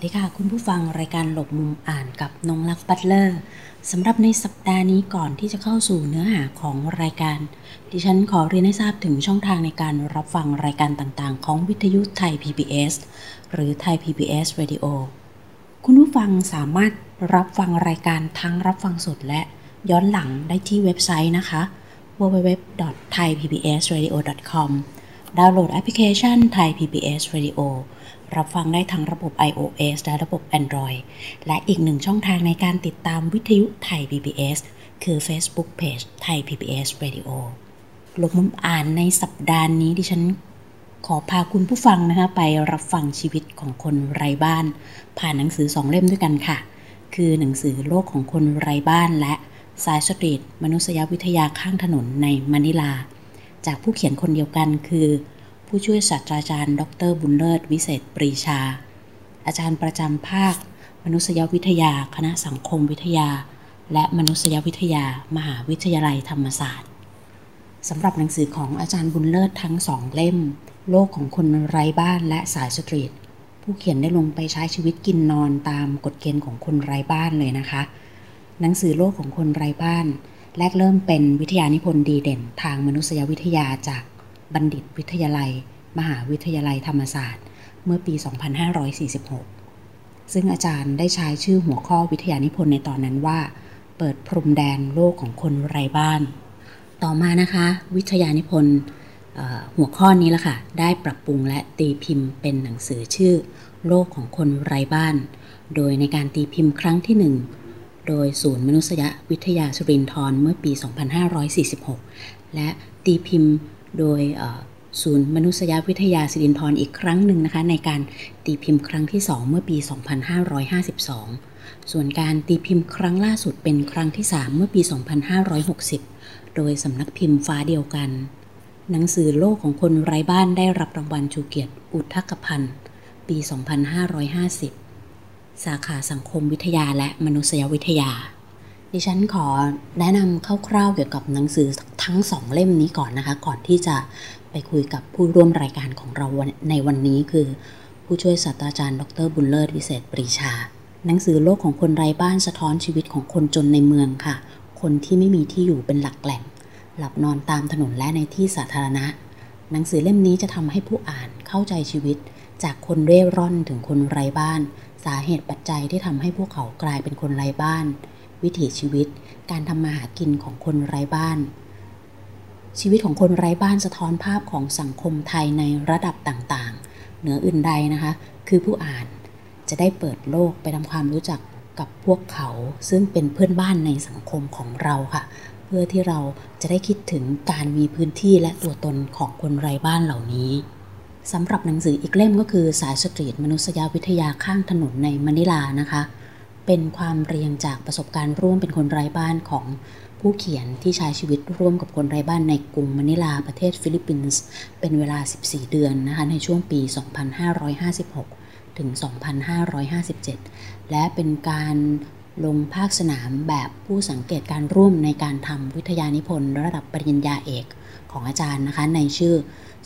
วัสดีค่ะ คุณผู้ฟังรายการหลบมุมอ่านกับนงลักษ์บัตเลอร์สำหรับในสัปดาห์นี้ก่อนที่จะเข้าสู่เนื้อหาของรายการ ดิฉันขอเรียนให้ทราบถึงช่องทางในการรับฟังรายการต่างๆ ของวิทยุไทย PBS หรือไทย PBS Radio คุณผู้ฟังสามารถรับฟังรายการทั้งรับฟังสดและย้อนหลังได้ที่เว็บไซต์นะคะ www.thaipbsradio.com ดาวน์โหลดแอปพลิเคชัน Thai PBS Radio รับฟังได้ทั้งระบบ iOS และระบบ Android และอีกหนึ่งช่องทางในการติดตามวิทยุไทย PBS คือ Facebook Page ไทย PBS Radio ลงมุมอ่านในสัปดาห์นี้ดิฉันขอพาคุณผู้ฟังนะคะไปรับฟังชีวิตของคนไร้บ้าน ผ่านหนังสือสองเล่มด้วยกันค่ะ คือหนังสือโลกของคนไร้บ้านและสายสตรีทมนุษยวิทยาข้างถนนในมะนิลา จากผู้เขียนคนเดียวกันคือ ผู้ช่วยศาสตราจารย์ ดร บุญเลิศ วิเศษปรีชา อาจารย์ประจำภาค มนุษยวิทยา คณะสังคมวิทยา และมนุษยวิทยา มหาวิทยาลัยธรรมศาสตร์สำหรับหนังสือของอาจารย์บุญเลิศทั้งสองเล่ม โลกของคนไร้บ้านและสายสตรีทผู้เขียนได้ลงไปใช้ชีวิตกินนอนตามกฎเกณฑ์ของคนไร้บ้านเลยนะคะ หนังสือโลกของคนไร้บ้าน แรกเริ่มเป็นวิทยานิพนธ์ดีเด่น ทางมนุษยวิทยาจาก บัณฑิตวิทยาลัย มหาวิทยาลัยธรรมศาสตร์ เมื่อปี 2546 ซึ่งอาจารย์ได้ใช้ชื่อหัวข้อวิทยานิพนธ์ในตอนนั้นว่า เปิดพรมแดนโลกของคนไร้บ้าน ต่อมานะคะ วิทยานิพนธ์หัวข้อนี้ละค่ะ ได้ปรับปรุงและตีพิมพ์เป็นหนังสือชื่อ โลกของคนไร้บ้าน โดยในการตีพิมพ์ครั้งที่หนึ่งโดยศูนย์มนุษยวิทยาสุรินทร์เมื่อปี 2546 และตีพิมพ์ โดยศูนย์มนุษยวิทยาสิรินทร์อีกครั้งหนึ่งนะคะในการตีพิมพ์ครั้งที่ 2 เมื่อปี 2552 ส่วนการตีพิมพ์ครั้งล่าสุดเป็นครั้งที่ 3 เมื่อปี 2560 โดยสำนักพิมพ์ฟ้าเดียวกัน หนังสือโลกของคนไร้บ้านได้รับรางวัลชูเกียรติอุทกพันธ์ปี 2550 สาขาสังคมวิทยาและมนุษยวิทยา ดิฉันขอแนะนำคร่าวๆเกี่ยวกับหนังสือทั้งสองเล่มนี้ก่อนนะคะ ก่อนที่จะไปคุยกับผู้ร่วมรายการของเราในวันนี้คือ ผู้ช่วยศาสตราจารย์ ดรบุญเลิศวิเศษปรีชา หนังสือโลกของคนไร้บ้านสะท้อนชีวิตของคนจนในเมืองค่ะ คนที่ไม่มีที่อยู่เป็นหลักแหล่ง หลับนอนตามถนนและในที่สาธารณะ หนังสือเล่มนี้จะทำให้ผู้อ่านเข้าใจชีวิต จากคนเร่ร่อนถึงคนไร้บ้าน สาเหตุปัจจัยที่ทำให้พวกเขากลายเป็นคนไร้บ้าน วิถีชีวิต การทำมาหากินของคนไร้บ้าน ชีวิตของคนไร้บ้านสะท้อนภาพของสังคมไทยในระดับต่างๆ เหนืออื่นใดนะคะ คือผู้อ่านจะได้เปิดโลกไปทำความรู้จักกับพวกเขาซึ่งเป็นเพื่อนบ้านในสังคมของเราค่ะ เพื่อที่เราจะได้คิดถึงการมีพื้นที่และตัวตนของคนไร้บ้านเหล่านี้สำหรับหนังสืออีกเล่มก็คือสายสตรีทมนุษยวิทยาข้างถนนในมะนิลานะคะ เป็นความเรียงจากประสบการณ์ร่วมเป็นคนไร้บ้านของผู้เขียนที่ใช้ชีวิตร่วมกับคนไร้บ้านในกรุงมะนิลาประเทศฟิลิปปินส์เป็นเวลา 14 เดือนนะคะในช่วงปี 2556 ถึง 2557 และเป็นการลงภาคสนามแบบผู้สังเกตการณ์ร่วมในการทำวิทยานิพนธ์ระดับปริญญาเอกของอาจารย์นะคะ ในชื่อ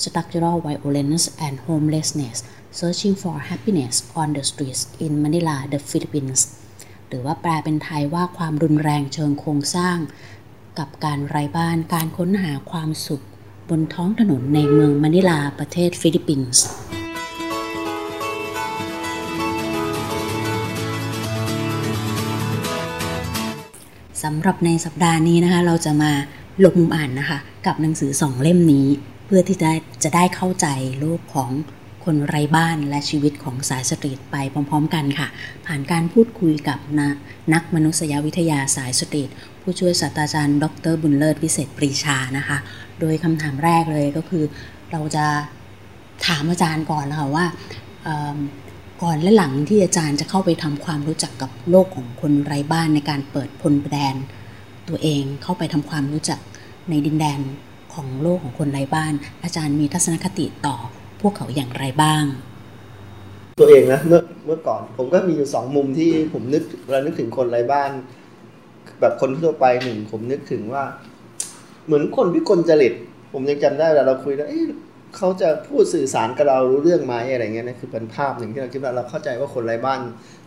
Structural Violence and Homelessness Searching for Happiness on the Streets in Manila the Philippines หรือว่าแปลเป็นไทยว่าความรุนแรงเชิงโครงสร้าง กับการไร้บ้านการค้นหาความสุข บนท้องถนนในเมืองมะนิลาประเทศฟิลิปปินส์สำหรับในสัปดาห์นี้นะคะ เราจะมาลงมุมอ่านนะคะ กับหนังสือสองเล่มนี้ เพื่อที่จะจะได้เข้าใจโลกของ คนไร้บ้านและชีวิตของสายสตรีทไปพร้อม ๆ กันค่ะ ผ่านการพูดคุยกับนนักมนุษยวิทยาสายสตรีทผู้ช่วยศาสตราจารย์ ดรบุญเลิศวิเศษปรีชานะคะ โดยคำถามแรกเลยก็คือ เราจะถามอาจารย์ก่อนแล้วค่ะว่าก่อนและหลังที่อาจารย์จะเข้าไปทำความรู้จักกับโลกของคนไร้บ้านในการเปิดพลแดน ตัวเองเข้าไปทำความรู้จักในดินแดนของโลกของคนไร้บ้าน อาจารย์มีทัศนคติต่อ พวกเขาอย่างไรบ้าง ตัวเองนะเมื่อเมื่อก่อนผมก็มีอยู่สองมุมที่ผมนึกเรานึกถึงคนไร้บ้าน แบบคนทั่วไปหนึ่งผมนึกถึงว่า เหมือนคนพิกลจริต ผมยังจำได้เวลาเราคุยแล้วเอ๊ะเขาจะพูดสื่อสารกับเรารู้เรื่องไหมอะไรเงี้ยนะคือเป็นภาพหนึ่งที่เราคิดว่าเราเข้าใจว่าคนไร้บ้าน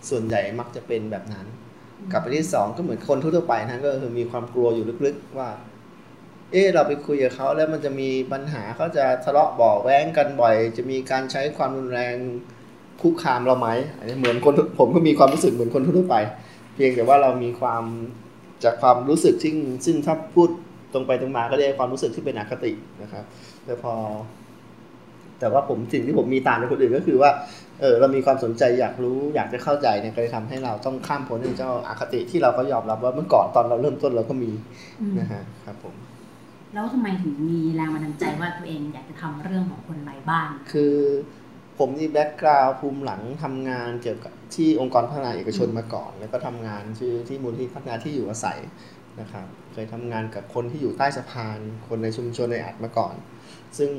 ส่วนใหญ่มักจะเป็นแบบนั้น กับไปที่สองก็เหมือนคนทั่วไปนะก็คือมีความกลัวอยู่ลึกๆว่า เออเราไปคุยกับเขาแล้วมันจะมีปัญหาเขาจะทะเลาะเบาแว้งกันบ่อย จะมีการใช้ความรุนแรงคุกคามเราไหมอันนี้เหมือนคนผมก็มีความรู้สึกเหมือนคนทั่วไป เพียงแต่ว่าเรามีความจากความรู้สึกที่งซึ่งถ้าพูดตรงไปตรงมาก็ได้ความรู้สึกที่เป็นอคตินะครับแต่พอ แต่ว่าผมสิ่งที่ผมมีต่างจากคนอื่นก็คือว่าเออเรามีความสนใจอยากรู้อยากจะเข้าใจเนี่ยก็เลยทำให้เราต้องข้ามพ้นเจ้าอาคติที่เราก็ยอมรับว่าเมื่อก่อนตอนเราเริ่มต้นเราก็มีนะฮะครับผม แล้วทำไมถึงมีแรงบันดาลใจว่าตัวเองอยากจะทำเรื่องของคนไร้บ้าน คือผมนี่แบ็กกราวภูมิหลังทำงานเกี่ยวกับที่องค์กรพัฒนาเอกชนมาก่อน แล้วก็ทำงานชื่อที่มูลที่พัฒนาที่อยู่อาศัยนะครับเคยทำงานกับคนที่อยู่ใต้สะพาน คนในชุมชนในอัดมาก่อน ซึ่ง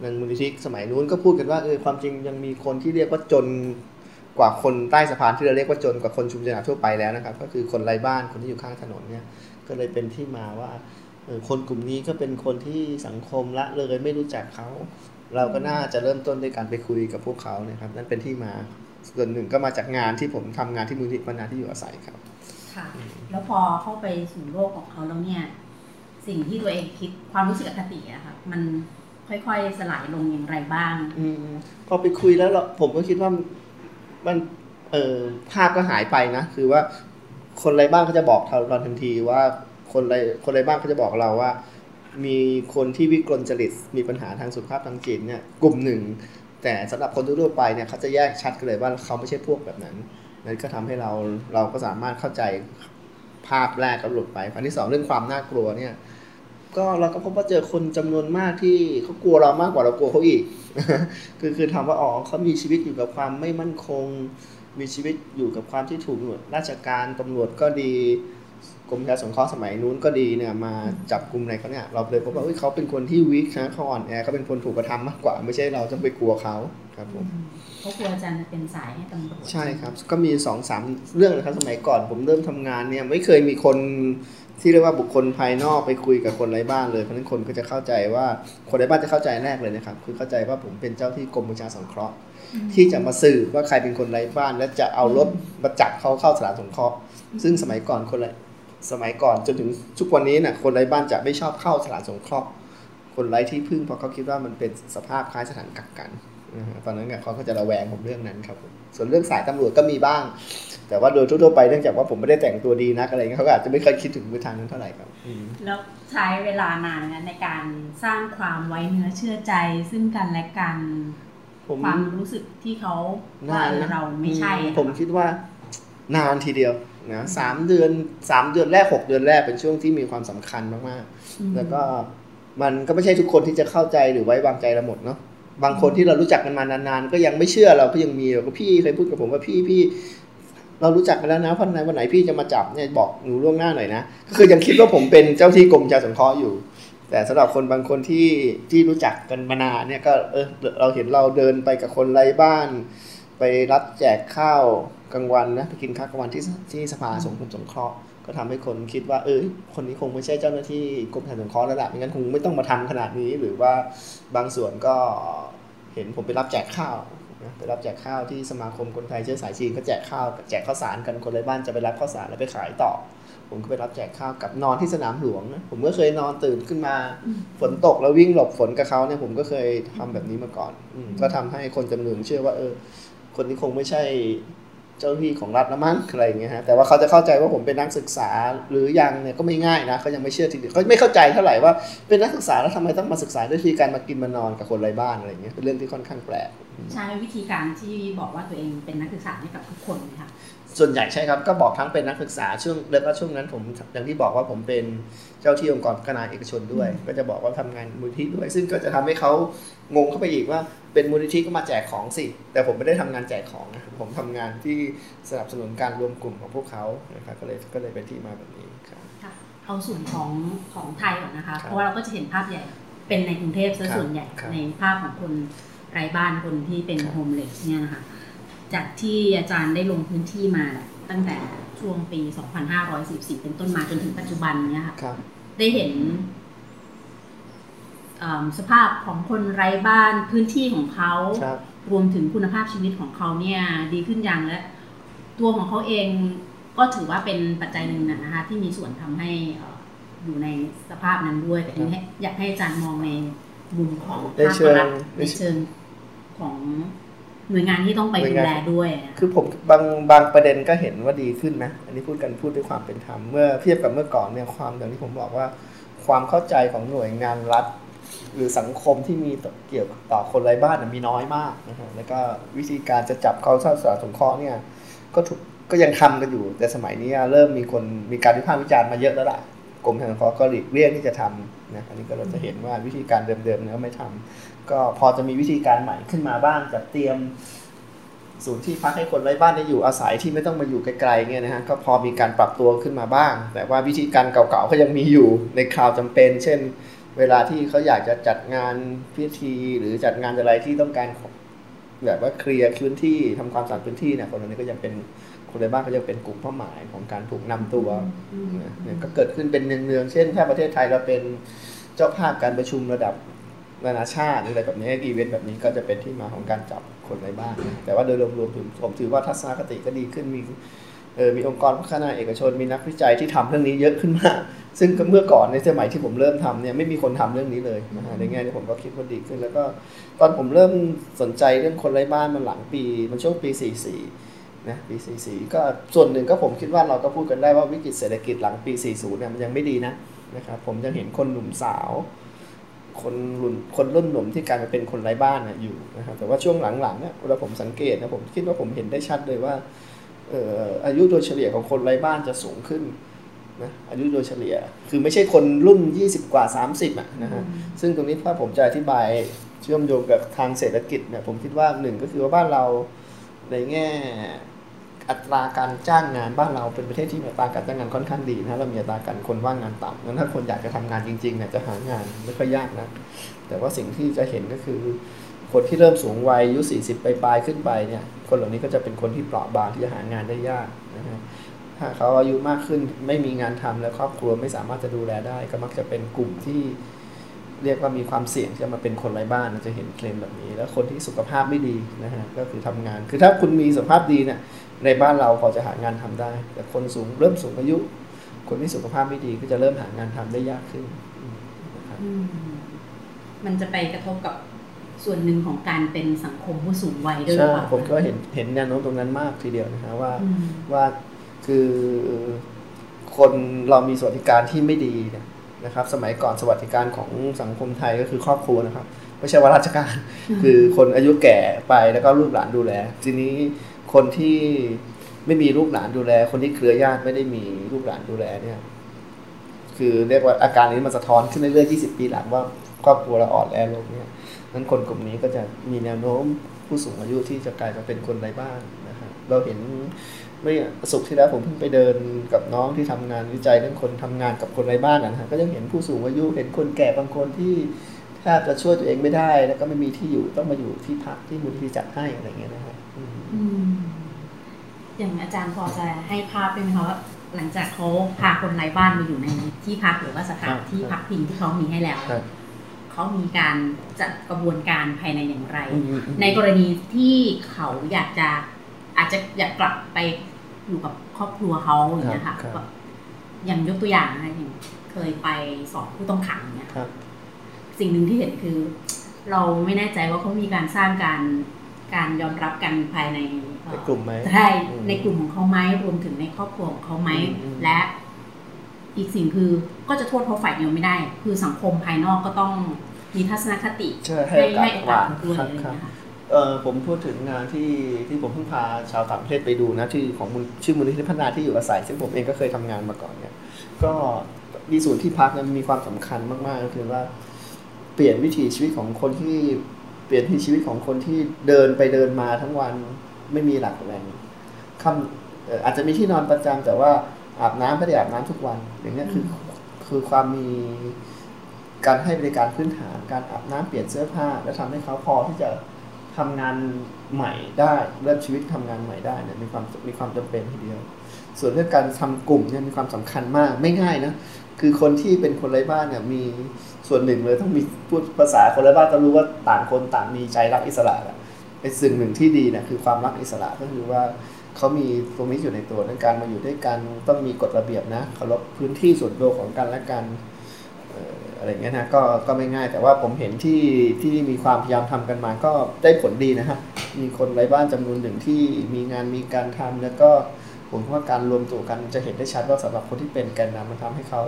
ในมูลนิธิสมัยนู้นก็พูดกันว่าเออความจริงยังมีคนที่เรียกว่าจนกว่าคนใต้สะพานที่เราเรียกว่าจนกว่าคนชุมชนทั่วไปแล้วนะครับ ก็คือคนไร้บ้านคนที่อยู่ข้างถนนเนี่ยก็เลยเป็นที่มาว่า คนกลุ่มนี้ก็เป็นคนที่สังคมละเลยไม่รู้จักเขา เราก็น่าจะเริ่มต้นด้วยการไปคุยกับพวกเขานะครับนั่นเป็นที่มาส่วนหนึ่งก็มาจากงานที่ผมทำงานที่มูลนิธิพัฒนาที่อยู่อาศัยครับ ค่ะ แล้วพอเข้าไปสู่โลกของเขาแล้วเนี่ย สิ่งที่ตัวเองคิดความรู้สึกอคติอะค่ะมันค่อยๆสลายลงอย่างไรบ้าง อืมพอไปคุยแล้วเราผมก็คิดว่ามันเออภาพก็หายไปนะ คือว่าคนไร้บ้านก็จะบอกเราทันทีว่า คนไรคนไรบ้านก็จะบอกเราว่า มีคนที่วิกลจริตมีปัญหาทางสุขภาพทางจิตเนี่ยกลุ่มหนึ่ง แต่สำหรับคนทั่วไปเนี่ยเขาจะแยกชัดกันเลยว่าเขาไม่ใช่พวกแบบนั้นนั่นก็ทำให้เราเราก็สามารถเข้าใจภาพแรกก็หลุดไปอันที่สองเรื่องความน่ากลัวเนี่ยก็เราก็พบว่าเจอคนจำนวนมากที่เขากลัวเรามากกว่าเรากลัวเขาอีก คือคือทำว่าอ๋อเขามีชีวิตอยู่กับความไม่มั่นคง มีชีวิตอยู่กับความที่ถูกหน่วยราชการตำรวจก็ดี กรมการสงเคราะห์สมัยนู้นก็ดีเนี่ยมาจับกลุ่มอะไรเขาเนี่ยเราเลยพบว่าเขาเป็นคนที่วิกนะเขาอ่อนแอเขาเป็นคนถูกกระทำมากกว่า ไม่ใช่เราจะไปกลัวเขาครับผมเขากลัวอาจารย์จะเป็นสายให้ตำรวจใช่ครับ ก็มีสองสามเรื่องนะครับสมัยก่อนผมเริ่มทำงานเนี่ยไม่เคยมีคนที่เรียกว่าบุคคลภายนอกไปคุยกับคนไร้บ้านเลยเพราะฉะนั้นคนก็จะเข้าใจว่าคนไร้บ้านจะเข้าใจแรกเลยนะครับคือเข้าใจว่าผมเป็นเจ้าที่กรมประชาสงเคราะห์ที่จะมาสืบว่าใครเป็นคนไร้บ้าน และจะเอารถมาจับเขาเข้าสถานสงเคราะห์ซึ่งสมัยก่อนคนไร้ สมัยก่อนจนถึงทุกวันนี้นะ่ะคนไร้บ้านจะไม่ชอบเข้าสถานสงเคราะห์คนไร้ที่พึ่งเพราะเขาคิดว่ามันเป็นสภาพคล้ายสถานกักกันนะฮะตอนนั้นเนี่ยเขาก็จะระแวงผมเรื่องนั้นครับผมส่วนเรื่องสายตำรวจก็มีบ้าง แต่ว่าโดยทั่วๆไปเนื่องจากว่าผมไม่ได้แต่งตัวดีนักอะไรเงี้ยเขาก็อาจจะไม่เคยคิดถึงไปทางนั้นเท่าไหร่ครับแล้วใช้เวลานานนะในการสร้างความไว้เนื้อเชื่อใจ ซึ่งกันและกันผมความรู้สึกที่เขาว่าเออเราไม่ใช่อะผมคิดว่านานทีเดียว นะสามเดือนสามเดือนแรกหกเดือนแรกเป็นช่วงที่มีความสำคัญมากๆ แล้วก็มันก็ไม่ใช่ทุกคนที่จะเข้าใจหรือไว้วางใจเราหมดเนาะบางคนที่เรารู้จักกันมานานๆ ก็ยังไม่เชื่อเราก็ยังมีก็พี่เคยพูดกับผมว่าพี่พี่เรารู้จักกันแล้วนะวันไหนวันไหนพี่จะมาจับเนี่ยบอกหนูล่วงหน้าหน่อยนะก็คือยังคิดว่าผมเป็นเจ้าที่กรมประชาสงเคราะห์อยู่ แต่สำหรับคนบางคนที่ที่รู้จักกันมานานเนี่ยก็เออเราเห็นเราเดินไปกับคนไร้บ้าน ไปรับแจกข้าว กลางวันนะไปกินข้าวกลางวันที่ที่สภาสงคมสงเคราะห์ก็ทำให้คนคิดว่า เออคนนี้คงไม่ใช่เจ้าหน้าที่กรมการสงเคราะห์แล้วล่ะไม่งั้นคงไม่ต้องมาทำขนาดนี้ หรือว่าบางส่วนก็เห็นผมไปรับแจกข้าวนะไปรับแจกข้าวที่สมาคมคนไทยเชื้อสายจีนก็แจกข้าวแจกข้าวสารกันคนไร้บ้านจะไปรับข้าวสารแล้วไปขายต่อ ผมก็ไปรับแจกข้าวกับนอนที่สนามหลวงนะผมก็เคยนอนตื่นขึ้นมา ฝนตกแล้ววิ่งหลบฝนกับเขาเนี่ยผมก็เคยทำแบบนี้มาก่อนอก็ทำให้คนจำนวนเชื่อว่า เออ คนนี้คงไม่ใช่ เจ้าหน้าที่ของรัฐละมั้งอะไรอย่างเงี้ยฮะแต่ว่าเขาจะเข้าใจว่าผมเป็นนักศึกษาหรือยังเนี่ยก็ไม่ง่ายนะเขายังไม่เชื่อทีเดียวเขาไม่เข้าใจเท่าไหร่ว่าเป็นนักศึกษาแล้วทำไมต้องมาศึกษาด้วยวิธีการมากินมานอนกับคนไร้บ้านอะไรเงี้ยเป็นเรื่องที่ค่อนข้างแปลกใช้วิธีการที่บอกว่าตัวเองเป็นนักศึกษาให้กับทุกคนนะคะ ส่วนใหญ่ใช่ครับก็บอกทั้งเป็นนักศึกษาช่วงแล้วก็ช่วงนั้นผมอย่างที่บอกว่าผมเป็นเจ้าที่องค์กรขนาดเอกชนด้วย ก็จะบอกว่าทำงานมูลนิธิด้วย ซึ่งก็จะทำให้เขางงเข้าไปอีกว่าเป็นมูลนิธิก็มาแจกของสิ แต่ผมไม่ได้ทำงานแจกของนะผมทำงานที่สนับสนุนการรวมกลุ่มของพวกเขานะครับก็เลยก็เลยเป็นที่มาแบบนี้ครับค่ะเอาส่วนของของไทยก่อนนะคะครับเพราะว่าเราก็จะเห็นภาพใหญ่เป็นในกรุงเทพซะครับส่วนใหญ่ครับในภาพของคนไร้บ้านคนที่เป็นครับโฮมเลสเนี่ยนะคะ จากที่อาจารย์ได้ลงพื้นที่มา ตั้งแต่ช่วงปี 2544 เป็นต้นมาจนถึงปัจจุบันเนี่ยค่ะครับได้เห็นอ่าสภาพของคนไร้บ้านพื้นที่ของเขาครับรวมถึงคุณภาพชีวิตของเขาเนี่ยดีขึ้นอย่างและ ตัวของเขาเองก็ถือว่าเป็นปัจจัยหนึ่งนะนะคะที่มีส่วนทำให้เอ่ออยู่ในสภาพนั้นด้วยแต่ทีนี้อยากให้อาจารย์มองในมุมของในภาคเชิงรัฐในเชิงของ หน่วยงานที่ต้องไปหน่วยดูงานแลด้วยนะคือผมบางบางประเด็นก็เห็นว่าดีขึ้นนะ อันนี้พูดกันพูดด้วยความเป็นธรรมเมื่อเทียบกับเมื่อก่อนเนี่ยความอย่างที่ผมบอกว่า ความเข้าใจของหน่วยงานรัฐ หรือสังคมที่มีต่อเกี่ยวกับต่อคนไร้บ้านนะมีน้อยมากนะฮะแล้วก็วิธีการจะจับเขาเข้าสารสงเคราะห์เนี่ยก็ถูกก็ยังทำกันอยู่ แต่สมัยนี้เริ่มมีคนมีการวิพากษ์วิจารณ์มาเยอะแล้วล่ะกรมทางสงเคราะห์ก็หลีกเลี่ยงที่จะทำนะอันนี้ก็เราจะเห็นว่าวิธีการเดิมๆเนี่ยก็ไม่ทำ ก็พอจะมีวิธีการใหม่ขึ้นมาบ้างจัดเตรียมศูนย์ที่พักให้คนไร้บ้านได้อยู่อาศัยที่ไม่ต้องมาอยู่ไกลๆเนี่ยนะฮะก็พอมีการปรับตัวขึ้นมาบ้าง แต่ว่าวิธีการเก่าๆก็ยังมีอยู่ในคราวจำเป็น เช่น เวลาที่เขาอยากจะจัดงานพิธีหรือจัดงานอะไรที่ต้องการแบบว่าเคลียร์พื้นที่ทำความสะอาดพื้นที่เนี่ยคนเหล่านี้ก็ยังเป็นคนไร้บ้านก็ยังเป็นกลุ่มเป้าหมายของการถูกนำตัวอืมนะเนี่ยก็เกิดขึ้นเป็นเนืองๆเช่น ถ้าประเทศไทยเราเป็นเจ้าภาพการประชุมระดับ นานาชาติหรืออะไรแบบนี้อีเวนต์แบบนี้ก็จะเป็นที่มาของการจับคนไร้บ้าน แต่ว่าโดยรวมๆผมผมถือว่าทัศนคติก็ดีขึ้นมีเออมีองค์กรพัฒนาเอกชนมีนักวิจัยที่ทำเรื่องนี้เยอะขึ้นมาก ซึ่งก็เมื่อก่อนในสมัยที่ผมเริ่มทำเนี่ยไม่มีคนทำเรื่องนี้เลยนะฮะในแง่นี้ผมก็คิดว่าดีขึ้น แล้วก็ตอนผมเริ่มสนใจเรื่องคนไร้บ้านมันหลังปี มันช่วงปี 44 นะปี 44 ก็ส่วนหนึ่งก็ผมคิดว่าเราก็พูดกันได้ว่าวิกฤตเศรษฐกิจหลังปี 40 เนี่ยมันยังไม่ดีนะนะครับผมยังเห็นคนหนุ่มสาว คนรุ่นคนรุ่นหนุ่มที่กลายมาเป็นคนไร้บ้านนะอยู่นะครับแต่ว่าช่วงหลังๆเนี่ยเวลาผมสังเกตนะผมคิดว่าผมเห็นได้ชัดเลยว่าเอ่ออายุโดยเฉลี่ยของคนไร้บ้านจะสูงขึ้นนะอายุโดยเฉลี่ย คือไม่ใช่คนรุ่น 20 กว่า 30อะนะฮะซึ่งตรงนี้ถ้าผมจะอธิบายเชื่อมโยงกับทางเศรษฐกิจเนี่ยผมคิดว่าหนึ่งก็คือว่าบ้านเราในแง่ อัตราการจ้างงานบ้านเราเป็นประเทศที่มีอัตราการจ้างงานค่อนข้างดีนะเรามีอัตราการคนว่างงานต่ำงั้นถ้าคนอยากจะทำงานจริงๆเนี่ยจะหางานไม่ค่อยยากนะ แต่ว่าสิ่งที่จะเห็นก็คือ คนที่เริ่มสูงวัยอายุ 40 ไปปลายขึ้นไปเนี่ย คนเหล่านี้ก็จะเป็นคนที่เปราะบางที่จะหางานได้ยากนะฮะถ้าเขาอายุมากขึ้นไม่มีงานทำและครอบครัวไม่สามารถจะดูแลได้ ก็มักจะเป็นกลุ่มที่เรียกว่ามีความเสี่ยงที่จะมาเป็นคนไร้บ้านจะเห็นเทรนแบบนี้ แล้วคนที่สุขภาพไม่ดีนะฮะก็คือทำงาน คือถ้าคุณมีสุขภาพดีเนี่ย ในบ้านเราพอจะหางานทำได้ แต่คนสูงเริ่มสูงอายุ คนที่สุขภาพไม่ดีก็จะเริ่มหางานทำได้ยากขึ้นอืมนะครับอืมมันจะไปกระทบกับส่วนหนึ่งของการเป็นสังคมผู้สูงวัยด้วยหรืใช่อเปล่าผมก็เห็นเห็นแนวโน้มตรงนั้นมากทีเดียวนะฮะว่าอืมว่าคือคนเรามีสวัสดิการที่ไม่ดีเนี่ยนะครับ สมัยก่อนสวัสดิการของสังคมไทยก็คือครอบครัวนะครับ ไม่ใช่ว่าราชการ คือคนอายุแก่ไปแล้วก็ลูกหลานดูแล ทีนี้ คนที่ไม่มีลูกหลานดูแล คนที่เครือญาติไม่ได้มีลูกหลานดูแลเนี่ย คือเรียกว่าอาการนี้มันสะท้อนขึ้นเรื่อยๆ20 ปีหลังว่าครอบครัวเราอ่อนแอลงเนี่ยนั้นคนกลุ่มนี้ก็จะมีแนวโน้มผู้สูงอายุที่จะกลายมาเป็นคนไร้บ้านนะครับเราเห็นเมื่อสุกร์ที่แล้วผมเพิ่งไปเดินกับน้องที่ทำงานวิจัยเรื่องคนทำงานกับคนไร้บ้านนะฮะก็ยังเห็นผู้สูงอายุเห็นคนแก่บางคนที่แทบจะช่วยตัวเองไม่ได้ แล้วก็ไม่มีที่อยู่ต้องมาอยู่ที่พักที่มูลนิธิจัดให้อะไรเงี้ยนะฮะ อืมอืมอย่างอาจารย์พอจะให้ภาพได้ไหมคะว่าหลังจากเขาพาคนไร้บ้านมาอยู่ในที่พักหรือว่าสถานที่พักพิงที่เขามีให้แล้วครับเขามีการจัดกระบวนการภายในอย่างไรอืมอืมอืมในกรณีที่เขาอยากจะอาจจะอยากกลับไปอยู่กับครอบครัวเขาอย่างเงี้ยค่ะครับแบบอย่างยกตัวอย่างนะคะอย่างเคยไปสอบผู้ต้องขังเนี่ยครับสิ่งหนึ่งที่เห็นคือ เราไม่แน่ใจว่าเขามีการสร้างการ การยอมรับกันภายในเอ่อในกลุ่มไหมใช่อืมในกลุ่มของเขาไหมรวมถึงในครอบครัวของเขาไหมอืมอืมและอีกสิ่งคือก็จะโทษเขาฝ่ายเดียวไม่ได้ คือสังคมภายนอกก็ต้องมีทัศนคติใช่ให้ให้โอกาสให้โอกาสว่าเขาด้วยครัอะบไรอย่างครับเงี้ยค่ะเออผมพูดถึงงานที่ที่ผมเพิ่งพาชาวต่างประเทศไปดูนะที่ของมูลชื่อมูลนิธิพัฒนาที่อยู่อาศัย ซึ่งผมเองก็เคยทำงานมาก่อนเนี่ย ก็มีศูนย์ที่พักเนี่ยมีความสำคัญมากๆก็คือว่า เปลี่ยนวิถีชีวิตของคนที่ เปลี่ยนวิถีชีวิตของคนที่เดินไปเดินมาทั้งวันไม่มีหลักแหล่งคำอาจจะมีที่นอนประจำแต่ว่าอาบน้ำไม่ได้อาบน้ำทุกวัน อย่างเงี้ยคือคือความมีการให้บริการพื้นฐานการอาบน้ำเปลี่ยนเสื้อผ้า และทำให้เขาพอที่จะททำงานใหม่ได้เริ่มชีวิตทำงานใหม่ได้เนี่ยมีความมีความจำเป็นทีเดียว ส่วนเรื่องการทำกลุ่มเนี่ยมีความสำคัญมากไม่ง่ายนะ คือคนที่เป็นคนไร้บ้านเนี่ยมีส่วนหนึ่งเลยต้องมีพูดภาษาคนไร้บ้านต้องรู้ว่าต่างคนต่างมีใจรักอิสระเป็นสิ่งหนึ่งที่ดีเนี่ยคือความรักอิสระก็คือว่าเขามีตรงนี้อยู่ในตัวในการมาอยู่ด้วยกันต้องมีกฎระเบียบนะเคารพพื้นที่ส่วนตัวของกันและกันอะไรเงี้ยนะก็ก็ไม่ง่าย แต่ว่าผมเห็นที่ที่มีความพยายามทำกันมาก็ได้ผลดีนะฮะมีคนไร้บ้านจำนวนหนึ่งที่มีงานมีการทำแล้วก็ ผมว่าการรวมตัวกันจะเห็นได้ชัดว่าสำหรับคนที่เป็นแกนนำมันทำให้เขา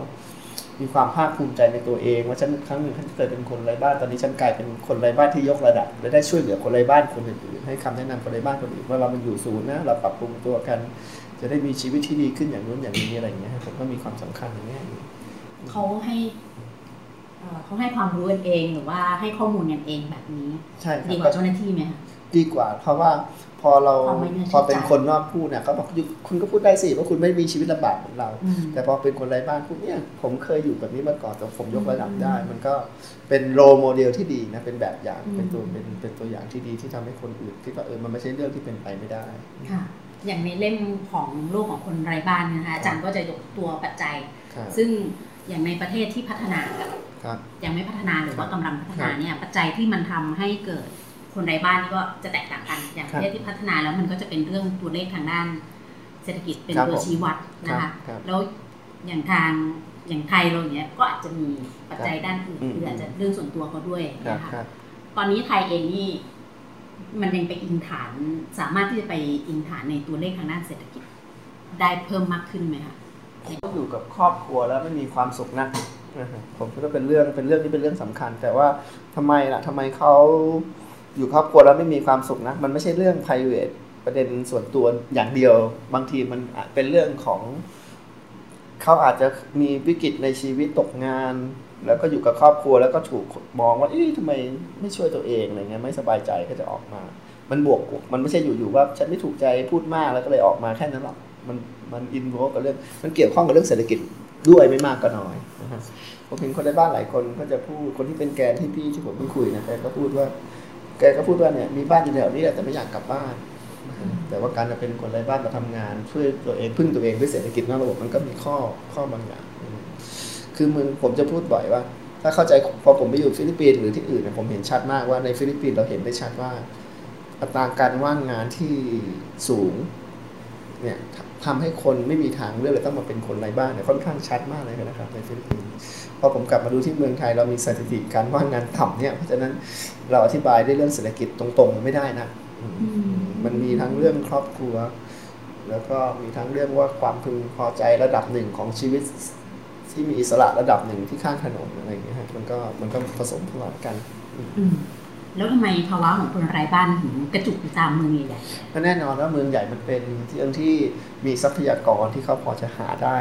มีความภาคภูมิใจในตัวเองว่าฉันครั้งหนึ่งฉันเคยเป็นคนไร้บ้านตอนนี้ฉันกลายเป็นคนไร้บ้านที่ยกระดับ และได้ช่วยเหลือคนไร้บ้านคนอื่นๆให้คำแนะนำคนไร้บ้านคนอื่นว่าเรามันอยู่ศูนย์นะเราปรับปรุงตัวกัน จะได้มีชีวิตที่ดีขึ้นอย่างนู้นอย่างนี้อะไรอย่างเงี้ยผมก็มีความสำคัญอย่างนี้เขาให้เขาให้ความรู้กันเองหรือว่าให้ข้อมูลกันเองแบบนี้ ใช่ดีกว่าเจ้าหน้าที่ไหมดีกว่าเพราะว่า พอเราพอเป็นคนนอกพูดเนี่ยเขาบอกคุณก็พูดได้สิว่าคุณไม่มีชีวิตลำบากเหมือนเรา แต่พอเป็นคนไร้บ้านพูดเนี่ยผมเคยอยู่แบบนี้มาก่อนแต่ผมยกระดับได้ มันก็เป็นโรโมเดลที่ดีนะเป็นแบบอย่างเป็นตัวเป็นเป็นตัวอย่างที่ดีที่ทำให้คนอื่นที่ว่าเออมันไม่ใช่เรื่องที่เป็นไปไม่ได้ค่ะอย่างในเล่มของโลกของคนไร้บ้านนะคะอาจารย์ก็จะยกตัวปัจจัย ซึ่งอย่างในประเทศที่พัฒนากับยังไม่พัฒนาหรือว่ากำลังพัฒนาเนี่ยปัจจัยที่มันทำให้เกิด คนไร้บ้านนี่ก็จะแตกต่างกัน อย่างประเทศที่พัฒนาแล้วมันก็จะเป็นเรื่องตัวเลขทางด้าน เศรษฐกิจเป็นตัวชี้วัดนะคะแล้วอย่างทางอย่างไทยเราเนี้ยก็อาจจะมีปัจจัยด้านอื่นคืออาจจะเรื่องส่วนตัวเขาด้วยนะคะตอนนี้ไทยเองนี่มันยังไปอิงฐานสามารถที่จะไปอิงฐานในตัวเลขทางด้านเศรษฐกิจได้เพิ่มมากขึ้นไหมคะต้องอยู่กับครอบครัวแล้วไม่มีความสุขนะผมคิดว่าเป็นเรื่องเป็นเรื่องที่เป็นเรื่องสำคัญ แต่ว่าทำไมล่ะทำไมเขา อยู่ครอบครัวแล้วไม่มีความสุขนะ มันไม่ใช่เรื่อง p r i v a t ประเด็นส่วนตัวอย่างเดียว บางทีมันเป็นเรื่องของ เขาอาจจะมีวิกฤตในชีวิตตกงาน แล้วก็อยู่กับครอบครัวแล้วก็ถูกมองว่าเอ๊ะทำไมไม่ช่วยตัวเองอะไรเงี้ยไม่สบายใจก็จะออกมา มันบวกมันไม่ใช่อยู่ๆว่าฉันไม่ถูกใจพูดมากแล้วก็เลยออกมาแค่นั้นหรอกมันมันอินโวกับเรื่องมันเกี่ยวข้องกับเรื่องเศรษฐกิจด้วยไม่มากก็น้อยผมเห็นคนในบ้านหลายคนก็จะพูดคนที่เป็นแกนที่พี่ที่ผมเพิ่งคุยนะแกก็พูดว่า แกก็พูดว่าเนี่ยมีบ้านอยู่แถวนี้แหละแต่ไม่อยากกลับบ้าน แต่ว่าการจะเป็นคนไร้บ้านมาทำงานช่วยตัวเองพึ่งตัวเองด้วยเศรษฐกิจนอกระบบมันก็มีข้อข้อบางอย่าง คือมึงผมจะพูดบ่อยว่า ถ้าเข้าใจพอผมไปอยู่ฟิลิปปินส์หรือที่อื่นเนี่ยผมเห็นชัดมากว่าในฟิลิปปินส์เราเห็นได้ชัดว่าอัตราการว่างงานที่สูงเนี่ย ทำให้คนไม่มีทางเลือกเลยต้องมาเป็นคนไร้บ้านเนี่ยค่อนข้างชัดมากเลยนะครับในฟิลิปปินส์พอผมกลับมาดูที่เมืองไทยเรามีสถิติการว่างงานต่ำเนี่ยเพราะฉะนั้นเราอธิบายได้เรื่องเศรษฐกิจตรงๆไม่ได้นะมันมีทั้งเรื่องครอบครัว แล้วก็มีทั้งเรื่องว่าความพึงพอใจระดับหนึ่งของชีวิตที่มีอิสระระดับหนึ่งที่ข้างถนนอะไรอย่างเงี้ยมันก็มันก็ผสมผสานกัน แล้วทำไมภาวะของคนไร้บ้านถึงกระจุกอยู่ตามเมืองใหญ่ก็แน่นอนว่าเมืองใหญ่มันเป็นที่เรื่องที่มีทรัพยากรที่เขาพอจะหาได้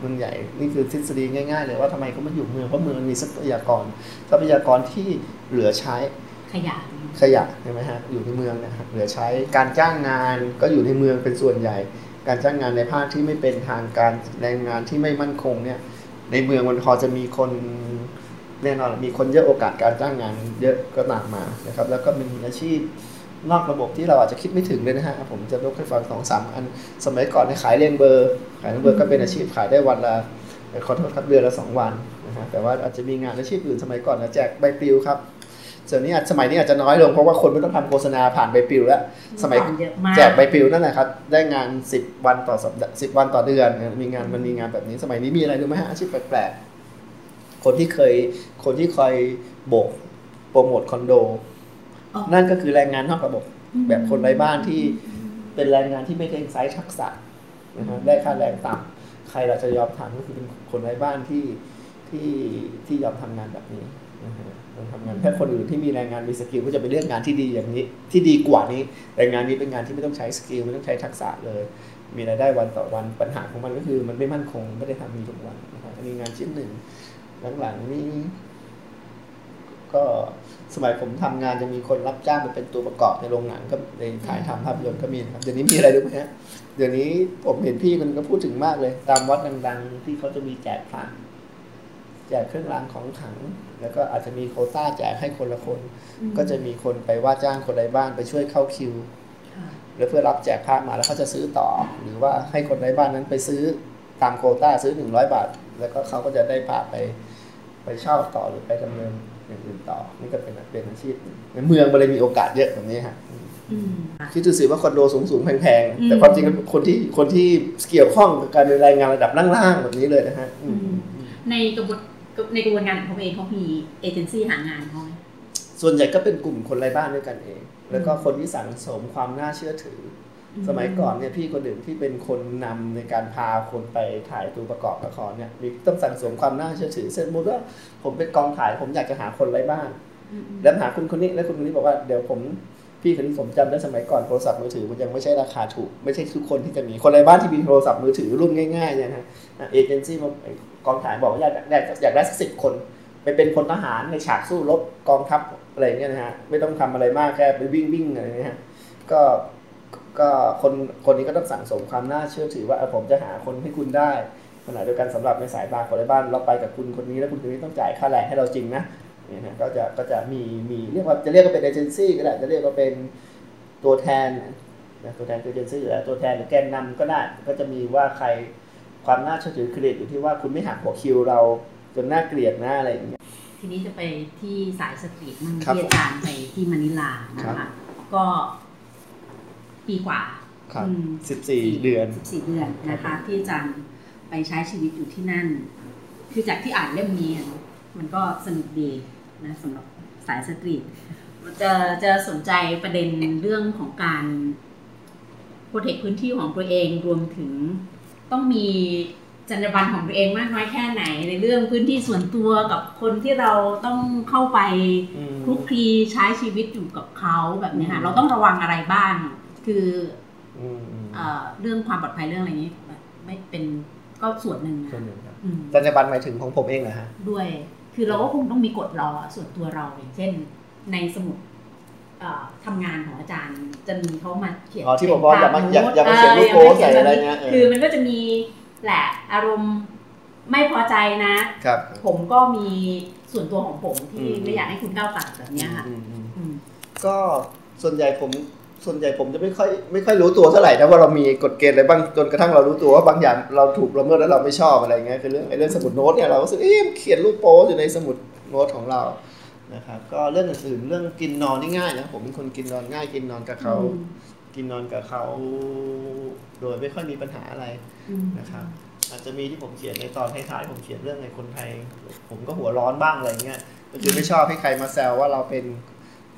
เมืองใหญ่นี่คือทฤษฎีง่ายๆเลยว่าทำไมเขามาอยู่เมืองเพราะเมืองมีทรัพยากร ทรัพยากรที่เหลือใช้ขยะขยะใช่ไหมฮะอยู่ในเมืองนะครับเหลือใช้การจ้างงานก็อยู่ในเมืองเป็นส่วนใหญ่ การจ้างงานในภาคที่ไม่เป็นทางการแรงงานที่ไม่มั่นคงเนี่ยในเมืองมันพอจะมีคน แน่นอนมีคนเยอะโอกาสการจ้างงานเยอะก็ตามมานะครับแล้วก็มีอาชีพนอกระบบที่เราอาจจะคิดไม่ถึงเลยนะฮะผมจะยกให้ฟังสองสามอันสมัยก่อนในขายเรียงเบอร์ ขายเรียงเบอร์ก็เป็นอาชีพขายได้วันละขอโทษครับเดือนละสองวันนะฮะแต่ว่าอาจจะมีงานอาชีพอื่นสมัยก่อนนะแจกใบปลิวครับส่วนนี้สมัยนี้อาจจะน้อยลงเพราะว่าคนไม่ต้องทำโฆษณาผ่านใบปลิวแล้วสมัยแจกใบปลิวนั่นแหละครับได้งานสิบวันต่อสัปดาห์สิบวันต่อเดือนมีงานมันมีงานแบบนี้สมัยนี้มีอะไรรู้ไหมฮะอาชีพแปลก คนที่เคยคนที่คอยโบกโปรโมทคอนโด นั่นก็คือแรงงานนอกระบบ แบบคนไร้บ้านที่เป็นแรงงานที่ไม่ได้ใช้ทักษะนะฮะได้ค่าแรงต่ำใครเราจะยอมทำก็คือเป็นคนไร้บ้านที่ที่ที่ยอมทำงานแบบนี้นะฮะทำงานแค่คนอื่นที่มีแรงงานมี skill ก็จะไปเลือกงานที่ดีอย่างนี้ ที่ดีกว่านี้แรงงานนี้เป็นงานที่ไม่ต้องใช้ skill ไม่ต้องใช้ทักษะเลย มีรายได้วันต่อวันปัญหาของมันก็คือ มันไม่มั่นคงไม่ได้ทำมีทุกวันนะครับอันนี้งานชิ้นหนึ่ง หลังๆนี้ก็สมัยผมทำงานจะมีคนรับจ้างมาเป็นตัวประกอบในโรงหนังก็ในถ่ายทำภาพยนตร์ก็มีครับเดี๋ยวนี้มีอะไรรู้ไหมฮะเดี๋ยวนี้ผมเห็นพี่มันก็พูดถึงมากเลย ตามวัดดัง ๆ ที่เขาจะมีแจกพระแจกเครื่องรางของขลัง แล้วก็อาจจะมีโควต้าแจกให้คนละคน ก็จะมีคนไปว่าจ้างคนใดบ้านไปช่วยเข้าคิวค่ะแล้วเพื่อรับแจกผ้ามาแล้วเขาจะซื้อต่อ หรือว่าให้คนในบ้านนั้นไปซื้อตามโควต้าซื้อหนึ่งร้อยบาท แล้วก็เขาก็จะได้ผ้าไป ไปเช่าต่อหรือไปดำเนินอย่างอื่นต่อ นี่ก็เป็นเป็นอาชีพหนึ่งในเมืองมันเลยมีโอกาสเยอะแบบนี้ฮะอืมคิดดูสิว่าคอนโดสูงสูงๆแพงอืมๆแต่ความจริงแล้วคนที่คนที่เกี่ยวข้องกับการเป็นรายงานระดับล่างๆแบบนี้เลยนะฮะอืมในกระบวนในกระบวนการของเขาเองเขามีเอเจนซี่หางานเขาไหมส่วนใหญ่ก็เป็นกลุ่มคนไร้บ้านด้วยกันเอง แล้วก็คนที่สั่งสมความน่าเชื่อถืออม สมัยก่อนเนี่ยพี่คนหนึ่งที่เป็นคนนำในการพาคนไปถ่ายตัวประกอบละครเนี่ยมีต้องสั่งสมความน่าเชื่อถือเช่นสมมติว่าผมเป็นกองถ่ายผมอยากจะหาคนไร้บ้านอืมอืมแล้วหาคุณคนนี้แล้วคุณคนนี้บอกว่าเดี๋ยวผมพี่คนนี้ผมจำได้สมัยก่อนโทรศัพท์มือถือมันยังไม่ใช่ราคาถูก ไม่ใช่ทุกคนที่จะมีคนไร้บ้านที่มีโทรศัพท์มือถือรุ่นง่ายๆเนี่ยนะเอเจนซี่กองถ่ายบอกว่าอยากได้อยากได้สักสิบคนไปเป็นพลทหารในฉากสู้รบกองทัพอะไรเงี้ยนะฮะไม่ต้องทำอะไรมากแค่ไปวิ่งวิ่งอะไรเงี้ยฮะก็ ก็คนคนนี้ก็ต้องสั่งสมความน่าเชื่อถือว่าเออผมจะหาคนให้คุณได้ขณะเดียวกันสำหรับในสายตาคนในบ้านเราไปกับคุณคนนี้แล้วคุณคนนี้ต้องจ่ายค่าแรงให้เราจริงนะเนี่ยนะก็จะก็จะมีมีเรียกว่าจะเรียกว่าเป็นเอเจนซี่ก็ได้จะเรียกว่าเป็นตัวแทนนะตัวแทนคือเอเจนซี่หรือตัวแทนหรือแกนนำก็ได้ก็จะมีว่าใครความน่าเชื่อถือเครดิตอยู่ที่ว่าคุณไม่หักหัวคิวเราจนน่าเกลียดนะอะไรอย่างเงี้ยทีนี้จะไปที่สายสตรีทมั่งครับที่อาจารย์ไปที่มะนิลานะครับคะก็ ปีกว่าครับอืมสิบสี่เดือนสี่เดือนนะครัคะบที่อาจารย์ไปใช้ชีวิตอยู่ที่นั่น คือจากที่อ่านเล่มนี้อะเนอะมันก็สนุกดีนะสำหรับสายสตรีทจะจะสนใจประเด็นเรื่องของการโปรเทคพื้นที่ของตัวเองรวมถึงต้องมีจรรยาบรรณของตัวเองมากน้อยแค่ไหน ในเรื่องพื้นที่ส่วนตัวกับคนที่เราต้องเข้าไปอืมคลุกคลีใช้ชีวิตอยู่กับเขาแบบเนี้ยอืค่ะมเราต้องระวังอะไรบ้าง คืออืมอืมเอ่อเรื่องความปลอดภัยเรื่องอะไรนี้แบบไม่เป็นก็ส่วนหนึ่งนะส่วนหนึ่งครับอืมจรรยาบรรณหมายถึงของผมเองเหรอฮะด้วยคือเราก็คงต้องมีกฎเราอะส่วนตัวเราอย่างเช่น ในสมุดเอ่อทำงานของอาจารย์จะมีเขามาเขียนอ๋อที่ผมบอกอย่ามาอย่าอย่ามาเขียนรูปออโป๊ย่ามาใส่เขียนอะไรแบบนี้เงี้ยเออคือมันก็จะมีแหละอารมณ์ไม่พอใจนะ ครับ ผมก็มีส่วนตัวของผมที่อืมไม่อยากให้คุณก้าวตัดแบบเนี้ยค่ะอืมอืมอืมก็ส่วนใหญ่ผม ส่วนใหญ่ผมจะไม่ค่อยไม่ค่อยรู้ตัวเท่าไหร่นะว่าเรามีกฎเกณฑ์อะไรบ้างจนกระทั่งเรารู้ตัวว่าบางอย่างเราถูกละเมิดแล้วเราไม่ชอบอะไรเงี้ยคือเรื่องไอ้เรื่องสมุดโน้ตเนี่ยเราก็รู้สึกเอ๊ะเขียนรูปโป๊อยู่ในสมุดโน้ตของเรานะครับก็เรื่องอื่นๆเรื่องกินนอนนี่ง่ายนะผมเป็นคนกินนอนง่าย กินนอนกับเขาอืมกินนอนกับเขาโดยไม่ค่อยมีปัญหาอะไรอืมนะครับอาจจะมีที่ผมเขียนในตอนท้ายๆผมเขียนเรื่องในคนไทย ผมก็หัวร้อนบ้างอะไรเงี้ยก็คือไม่ชอบให้ใครมาแซวว่าเราเป็น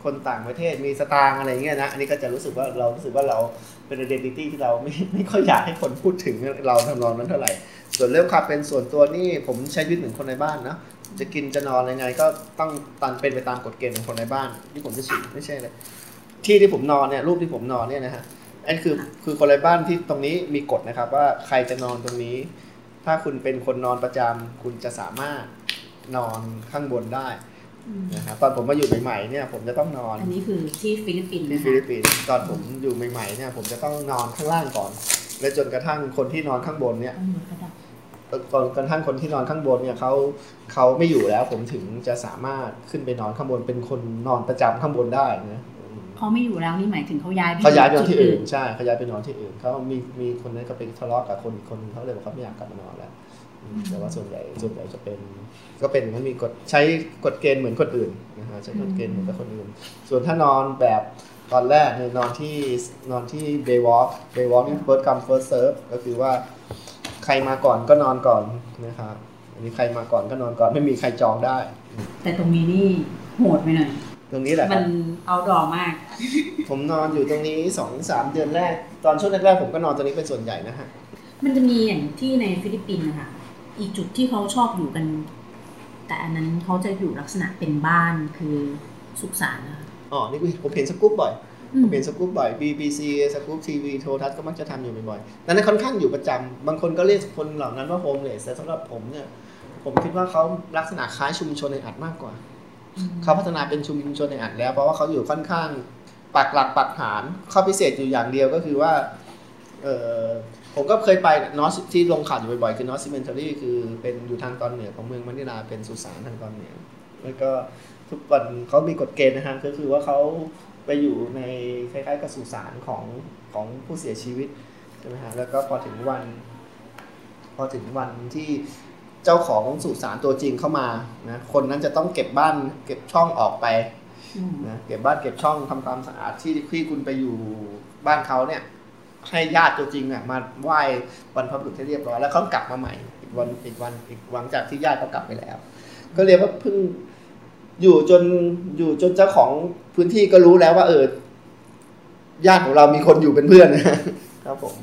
คนต่างประเทศมีสตางค์อะไรเงี้ยนะ อันนี้ก็จะรู้สึกว่าเรารู้สึกว่าเราเป็น identity ที่เราไม่ไม่ค่อยอยากให้คนพูดถึงเราทำนองนั้นเท่าไหร่ ส่วนเรื่องความเป็นส่วนตัวนี่ผมใช้ชีวิตเหมือนคนในบ้านนะจะกินจะนอนยังไง ก็ต้องตันเป็นไปตามกฎเกณฑ์ของคนในบ้าน ที่ผมจะฉีดไม่ใช่เลยที่ที่ผมนอนเนี่ยรูปที่ผมนอนเนี่ยนะฮะอันคือคือคนไร้บ้านที่ตรงนี้มีกฎนะครับว่าใครจะนอนตรงนี้ ถ้าคุณเป็นคนนอนประจำคุณจะสามารถนอนข้างบนได้ นะครับตอนผมมาอยู่ใหม่ๆเนี่ยผมจะต้องนอน อันนี้คือที่ฟิลิปปินส์ที่นะฟิคะลิปปินส์ตอนผมอยู่ใหม่ๆเนี่ยผมจะต้องนอนข้างล่างก่อน และจนกระทั่งคนที่นอนข้างบนเนี่ยตำรวจระดับตอนกระทั่งคนที่นอนข้างบนเนี่ยเขาเขาไม่อยู่แล้ว ผมถึงจะสามารถขึ้นไปนอนข้างบนเป็นคนนอนประจำข้างบนได้นะอืมเขาไม่อยู่แล้วนี่หมายถึงเขาย้ายไปเขาย้ายไปนอนที่จุดอื่นใช่เขาย้ายไปนอนที่อื่นเขามีมีคนนั้นก็ไปทะเลาะกับคนอีกคนนึงเขาเลยบอกเขาไม่อยากกลับมานอนแล้วอืม แต่ว่าส่วนใหญ่ส่วนใหญ่จะเป็น ก็เป็นมันมีกฎใช้กฎเกณฑ์เหมือนคนอื่นนะฮะใช้กฎเกณฑ์เหมือนกับคนอื่น ส่วนถ้านอนแบบตอนแรกเนี่ยนอนที่นอนที่ day walk day walk นี่ first come first serve ก็คือว่าใครมาก่อนก็นอนก่อนนะครับอันนี้ใครมาก่อนก็นอนก่อนไม่มีใครจองได้ แต่ตรงนี้นี่โหดไปหน่อยตรงนี้แหละครับมันเอาดอมาก ผมนอนอยู่ตรงนี้สองสามเดือนแรก ตอนช่วงแรกๆผมก็นอนตรงนี้เป็นส่วนใหญ่นะฮะมันจะมีอย่างที่ในฟิลิปปินส์นะคะ อีกจุดที่เขาชอบอยู่กัน แต่อันนั้นเขาจะอยู่ลักษณะเป็นบ้านคือสุสานนะคะอ๋อ นี่ผมเห็นสกู๊ปบ่อยอืผมมเห็นสกู๊ปบ่อย BBC สกู๊ปทีวีโทรทัศน์ก็มักจะทำอยู่บ่อยๆ นั้นค่อนข้างอยู่ประจำบางคนก็เรียกคนเหล่านั้นว่า homeless แต่สำหรับผมเนี่ย ผมคิดว่าเขาลักษณะคล้ายชุมชนแออัดมากกว่า เขาพัฒนาเป็นชุมชนแออัดแล้ว เพราะว่าเขาอยู่ค่อนข้างปักหลักปักฐาน ข้อพิเศษอยู่อย่างเดียวก็คือว่า เออ ผมก็เคยไปนอสที่ลงข่าวอยู่บ่อยๆคือ North Cemetery คือเป็นอยู่ทางตอนเหนือของเมืองมะนิลาเป็นสุสานทางตอนเหนือแล้วก็ทุกวันเขามีกฎเกณฑ์นะฮะก็คือว่าเขาไปอยู่ในคล้ายๆกับสุสานของของผู้เสียชีวิตใช่ไหมฮะแล้วก็พอถึงวัน พอถึงวันที่เจ้าของสุสานตัวจริงเข้ามานะคนนั้นจะต้องเก็บบ้าน เก็บช่องออกไปนะเก็บบ้านเก็บช่องทำความสะอาดที่ที่คุณไปอยู่บ้านเขาเนี่ย ให้ญาติตัวจริงอะมาไหว้บรรพบุรุษให้เรียบร้อยแล้วเขากลับมาใหม่อีกวันอีกวันอีกหลังจากที่ญาติเขากลับไปแล้ว ก็เรียกว่าเพิ่งอยู่จนอยู่จนเจ้าของพื้นที่ก็รู้แล้วว่าเออญาติของเรามีคนอยู่เป็นเพื่อนนะครับผม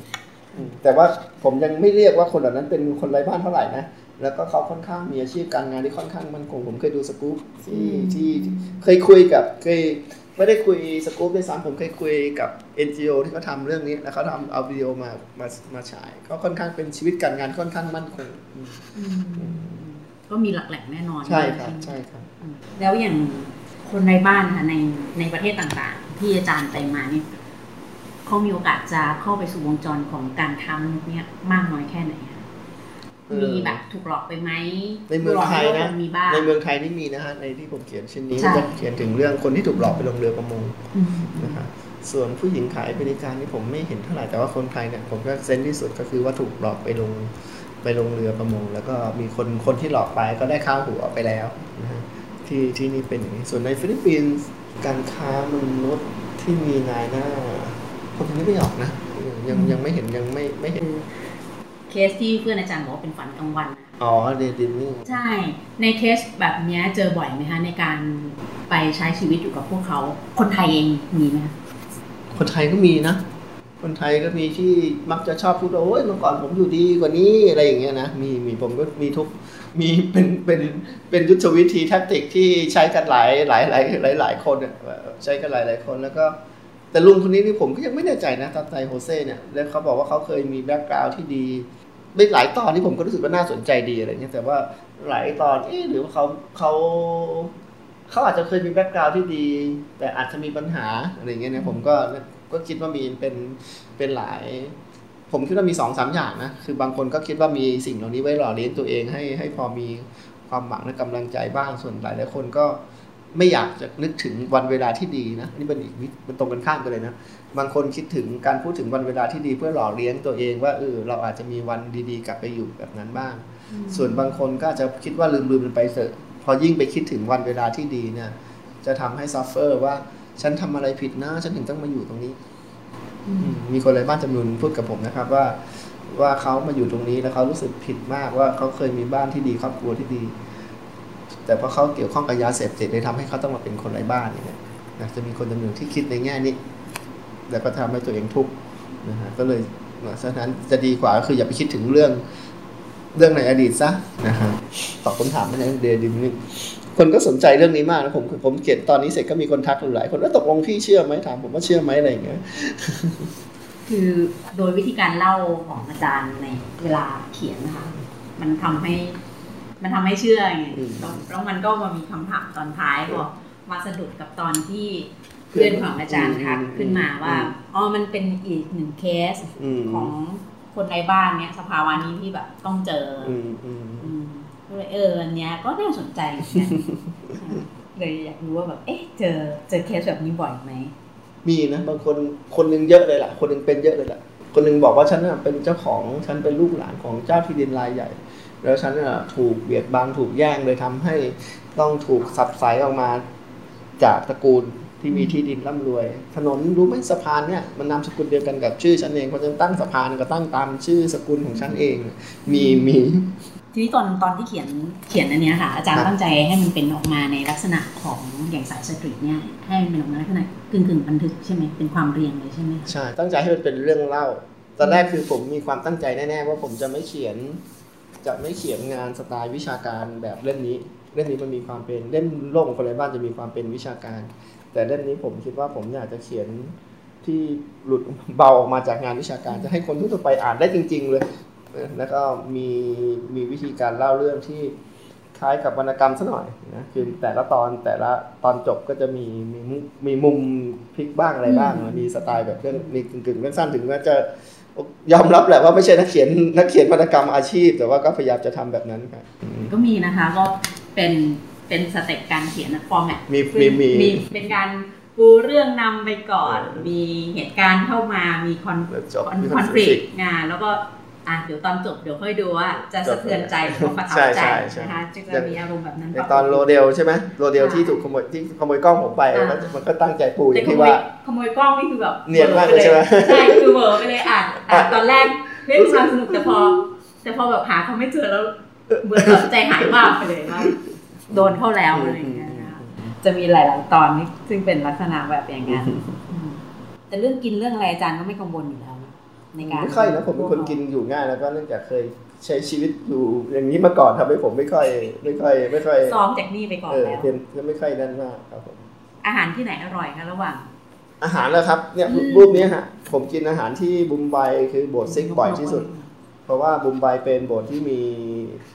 อืมแต่ว่าผมยังไม่เรียกว่าคนเหล่านั้นเป็นคนไร้บ้านเท่าไหร่นะแล้วก็เขาค่อนข้างมีอาชีพการงานที่ค่อนข้างมั่นคงผมเคยดูสกู๊ปที่ที่เคยคุยกับเคย ไม่ได้คุยสกู๊ปด้วยซ้ำผมเคยคุยกับ NGO ที่เขาทำเรื่องนี้แล้วเขาทำเอาวิดีโอมามามาฉายก็ค่อนข้างเป็นชีวิตการงานค่อนข้างมั่นคงอืมอืมก็มีหลักแหล่งแน่นอนใช่ครับไหมใช่ครับอืมแล้วอย่างคนในบ้านนะคะในในประเทศต่างๆ ที่อาจารย์ไปมาเนี่ยเขามีโอกาสจะเข้าไปสู่วงจรของการทำเนี่ยมากน้อยแค่ไหนคะเออ มีแบบถูกหลอกไปไหมในเมืองไทยนะหลอกมีบ้างในเมืองไทยนี่มีนะฮะในที่ผมเขียนชิ้นนี้ใช่จะเขียนถึงเรื่องคนที่ถูกหลอกไปลงเรือประมงอืมนะครับส่วนผู้หญิงขายบริการนี่ผมไม่เห็นเท่าไหร่แต่ว่าคนไทยเนี่ยผมก็เซนส์ที่สุดก็คือว่าถูกหลอกไปลงไปลงเรือประมง แล้วก็มีคนคนที่หลอกไปก็ได้ค่าหัวไปแล้วนะฮะที่ที่นี่เป็นอย่างนี้ส่วนในฟิลิปปินส์การค้ามนุษย์ที่มีนายหน้าผมยังไม่ออกนะยังยังไม่เห็นยังไม่ไม่เห็น เคสที่เพื่อนอาจารย์บอกว่าเป็นฝันกลางวันนะอ๋อ daydreamingใช่ ในเคสแบบเนี้ยเจอบ่อยไหมคะ ในการไปใช้ชีวิตอยู่กับพวกเขา คนไทยเองมีไหมคะคนไทยก็มีนะ คนไทยก็มีที่มักจะชอบพูดว่าโอ้ยเมื่อก่อนผมอยู่ดีกว่านี้อะไรอย่างเงี้ยนะมีมีผมก็มีทุกมีเป็นเป็นเป็นยุทธวิธี tactic ที่ใช้กันหลายหลายหลายหลายหลายคนอะใช้กันหลายหลายคนแล้วก็แต่ลุงคนนี้นี่ผมก็ยังไม่แน่ใจนะ Tatay โฮเซ่เนี่ยแล้วเขาบอกว่าเขาเคยมี background ที่ดี ไม่หลายตอนที่ผมก็รู้สึกว่าน่าสนใจดีอะไรเงี้ยแต่ว่าหลายตอนเอ๊ะหรือว่าเขาเขาเขาอาจจะเคยมี background ที่ดี แต่อาจจะมีปัญหาอะไรเงี้ยเนี่ยผมก็ก็คิดว่ามีเป็นเป็นหลาย ผมคิดว่ามีสองสามอย่างนะคือบางคนก็คิดว่ามีสิ่งเหล่านี้ไว้หล่อเลี้ยงตัวเองให้ให้พอมีความหวังและกำลังใจบ้างส่วนหลายหลายคนก็ไม่อยากจะนึกถึงวันเวลาที่ดีนะนี่เป็นอีกมันตรงกันข้ามกันเลยนะ บางคนคิดถึงการพูดถึงวันเวลาที่ดีเพื่อหล่อเลี้ยงตัวเองว่าเออเราอาจจะมีวันดีๆ กลับไปอยู่แบบนั้นบ้าง ส่วนบางคนก็อาจจะคิดว่าลืมๆมันไปเถอะพอยิ่งไปคิดถึงวันเวลาที่ดีเนี่ย จะทำให้ suffer ว่าฉันทำอะไรผิดนะ ฉันถึงต้องมาอยู่ตรงนี้อืมมีคนไร้บ้านจำนวนพูดกับผมนะครับ ว่า ว่าเขามาอยู่ตรงนี้แล้วเขารู้สึกผิดมากว่าเขาเคยมีบ้านที่ดีครอบครัวที่ดี แต่เพราะเขาเกี่ยวข้องกับยาเสพติดเลยทำให้เขาต้องมาเป็นคนไร้บ้านอย่างเงี้ยนะจะมีคนจำนวนที่คิดในแง่นี้ แล้วก็ทำให้ตัวเองทุกข์นะฮะก็เลยฉะนั้นจะดีกว่าก็คืออย่าไปคิดถึงเรื่องเรื่องในอดีตซะนะฮะตอบคำถามไม่ได้เดดิมนี่คนก็สนใจเรื่องนี้มากนะผมผมเขียนตอนนี้เสร็จก็มีคนทักหลายคนว่าตกลงพี่เชื่อไหมถามผมว่าเชื่อไหมอะไรอย่างเงี้ยคือโดยวิธีการเล่าของอาจารย์ในเวลาเขียนนะคะมันทำให้ มันทำให้เชื่อไงอืมแล้วแล้วมันก็มามีคำถามตอนท้ายพอมาสะดุดกับตอนที่ เพื่อนของอาจารย์ทักขึ้นมาว่าอ๋อมันเป็นอีกหนึ่งเคสอืมของคนในบ้านเนี่ยสภาวะนี้ที่แบบต้องเจอออืมอืมอืมก็เลยเอออันเนี้ยก็น่าสนใจเหมือนกันเลยอยากรู้ว่าแบบเอ๊ะเจอเจอเคสแบบนี้บ่อยไหมมีนะบางคนคนหนึงเยอะเลยล่ะ คนหนึงเป็นเยอะเลยล่ะ คนหนึงบอกว่าฉันน่ะเป็นเจ้าของฉันเป็นลูกหลานของเจ้าที่ดินรายใหญ่ แล้วฉันน่ะถูกเบียดบังถูกแย่งเลยทำให้ต้องถูกสับสายออกมาจากตระกูล ที่มีที่ดินร่ำรวย ถนนรู้ไหมสะพานเนี่ยมันนามสกุลเดียวกันกับชื่อฉันเองเพราะฉะนันตั้งสะพานก็ตั้งตามชื่อสกุลของฉันเอง มีมีทีนี้ตอนตอนที่เขียนเขียนอันเนี้ยค่ะ อาจารย์ครับตั้งใจให้มันเป็นออกมาในลักษณะของอย่างสายสตรีทเนี่ยให้มันเป็นออกมาในลักษณะกึ่งกึ่งๆบันทึกใช่ไหมเป็นความเรียงเลยใช่ไหมใช่ตั้งใจให้มันเป็นเรื่องเล่าตอนแรกคือผมมีความตั้งใจแน่ๆว่าผมจะไม่เขียน จะไม่เขียนงานสไตล์วิชาการแบบเล่มนี้เล่มนี้มันมีความเป็นเล่มโลกของคนไร้บ้านจะมีความเป็นวิชาการ แต่เล่มนี้ผมคิดว่าผมอยากจะเขียนที่หลุดเบาออกมาจากงานวิชาการจะให้คนทั่วไปอ่านได้จริง ๆ เลยเออแล้วก็มีมีวิธีการเล่าเรื่องที่คล้ายกับวรรณกรรมซะหน่อยนะคือแต่ละตอนแต่ละตอนจบก็จะมีมีมุมมีมุมพลิกบ้างอะไรบ้าง มีสไตล์แบบเรื่องมีกึ่งๆเรื่องสั้นถึงแม้จะยอมรับแหละว่าไม่ใช่นักเขียนนักเขียนวรรณกรรมอาชีพ แต่ว่าก็พยายามจะทำแบบนั้นครับก็มีนะคะก็เป็น เป็น step การเขียน format มีมีมีมีเป็นการปูเรื่องนำไปก่อน มีเหตุการณ์เข้ามามีคอนแล้วจบคอนมีคอนฟ conflict lict งานแล้วก็อะเดี๋ยวตอนจบเดี๋ยวค่อยดูว่าจะสะเทือนใจหรือว่าประทับใช่ใจใช่ใช่นะคะจะจะมีอารมณ์แบบนั้นในตอนโรเดลใช่ไหมโรเดลที่ถูกขโมยที่ขโมยกล้องผมไปอ่าแล้วมันก็ตั้งใจปูอแต่ย่างขที่โมยว่าขโมยกล้องนี่คือแบบเนียนมากเลยใช่ไหมใช่คือเหวอไปเลยอ่านอ่านตอนแรกเฮ้ยความสนุกแต่พอ แต่พอแบบหาเขาไม่เจอแล้วเหมือนแบบใจหายว่าบไปเลยว่า โดนเข้าแล้วอะไรอย่างเงี้ยนะคะจะมีหลาย ๆ ตอนนี่ซึ่งเป็นลักษณะแบบอย่างนั้นอืมแต่เรื่องกินเรื่องอะไรอาจารย์ก็ไม่กังวลอยู่แล้วนะในการไม่ค่อยนะผมเป็นคนกินอยู่ง่ายแล้วก็เนื่องจากเคยใช้ชีวิตอยู่อย่างนี้มาก่อนทำให้ผมไม่ค่อย ไม่ค่อย ไม่ค่อยซ้อมจากนี่ไปก่อนเออแล้วเป็นไม่ค่อยนั่นมากครับผมอาหารที่ไหนอร่อยคะระหว่าง อาหารแล้วครับเนี่ยอืมรูปนี้ฮะผมกินอาหารที่บุมไบคือโบสถ์ซิกบ่อยที่สุด เพราะว่าบุมไบเป็นโบสถ์ที่มี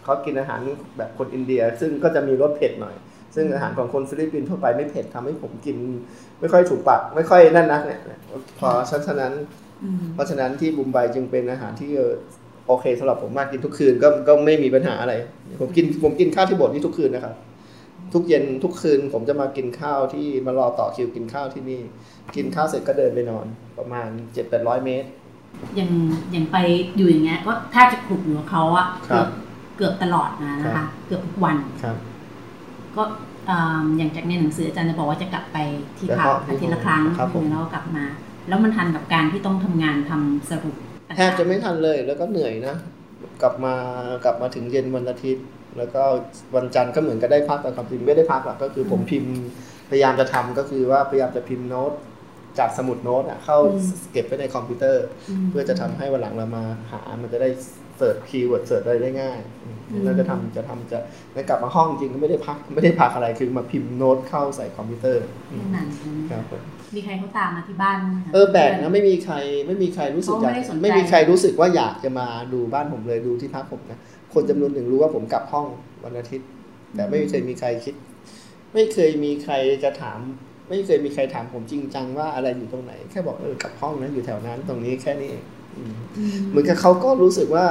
เขากินอาหารแบบคนอินเดีย ซึ่งก็จะมีรสเผ็ดหน่อย ซึ่งอาหารของคนฟิลิปปินส์ทั่วไปไม่เผ็ดทำให้ผมกิน ไม่ค่อยถูกปากไม่ค่อยนั่นนักเนี่ยพอฉะนั้นอืมเพราะฉะนั้นที่บุมไบจึงเป็นอาหารที่เออโอเคสำหรับผมมากกินทุกคืนก็ก็ไม่มีปัญหาอะไร ผมกินผมกินข้าวที่โบสถ์นี่ทุกคืนนะครับทุกเย็นทุกคืนผมจะมากินข้าวที่มารอต่อคิวกินข้าวที่นี่ กินข้าวเสร็จก็เดินไปนอน ประมาณเจ็ดแปดร้อยเมตร อย่างอย่างไปอยู่อย่างเงี้ยก็ถ้าจะคลุกอยู่กับเขาอะครัเกือบบเกือบตลอดนะนะครัคะบเกือบทุกวันครับ ก็อ่าอย่างจากในหนังสืออาจารย์จะบอกว่าจะกลับไปที่จะพักเข้าอาทิตย์ละครั้งครับผมแล้วก็กลับมา แล้วมันทันกับการที่ต้องทำงานทำสรุปต่างๆแทบจะไม่ทันเลยแล้วก็เหนื่อยนะ กลับมากลับมาถึงเย็นวันอาทิตย์ แล้วก็วันจันทร์ก็เหมือนก็ได้พักแต่ความจริงไม่ได้พักหรอกก็คือผมพิมพ์พยายามจะทำก็คือว่าพยายามจะพิมพ์โน้ต จากสมุดโน้ตอะเข้าเก็บไว้ในคอมพิวเตอร์มเพื่อจะทำให้วันหลังเรามาหามันจะได้ search keyword search อะไรได้ง่ายแล้วจะทำจะทำจะแล้วกลับมาห้องจริงก็ไม่ได้พักไม่ได้พักอะไรคือมาพิมพ์โน้ตเข้าใส่คอมพิวเตอร์แค่นั้นใช่ไหมครับผมมีใครเขาตามมาที่บ้านไหมคะเออแปลกนะไม่มีใครไม่มีใครรู้สึกอยากเขาไม่ได้สนใจไม่มีใครรู้สึกว่าอยากจะมาดูบ้านผมเลยดูที่พักผมนะคนจำนวนหนึ่งรู้ว่าผมกลับห้องวันอาทิตย์ แต่ไม่เคยมีใครคิด ไม่เคยมีใครจะถาม ไม่เคยมีใครถามผมจริงจังว่าอะไรอยู่ตรงไหน แค่บอกเออกลับห้องนะอยู่แถวนั้นตรงนี้แค่นี้เองอืมอืมเหมือนกับเขาก็รู้สึกว่า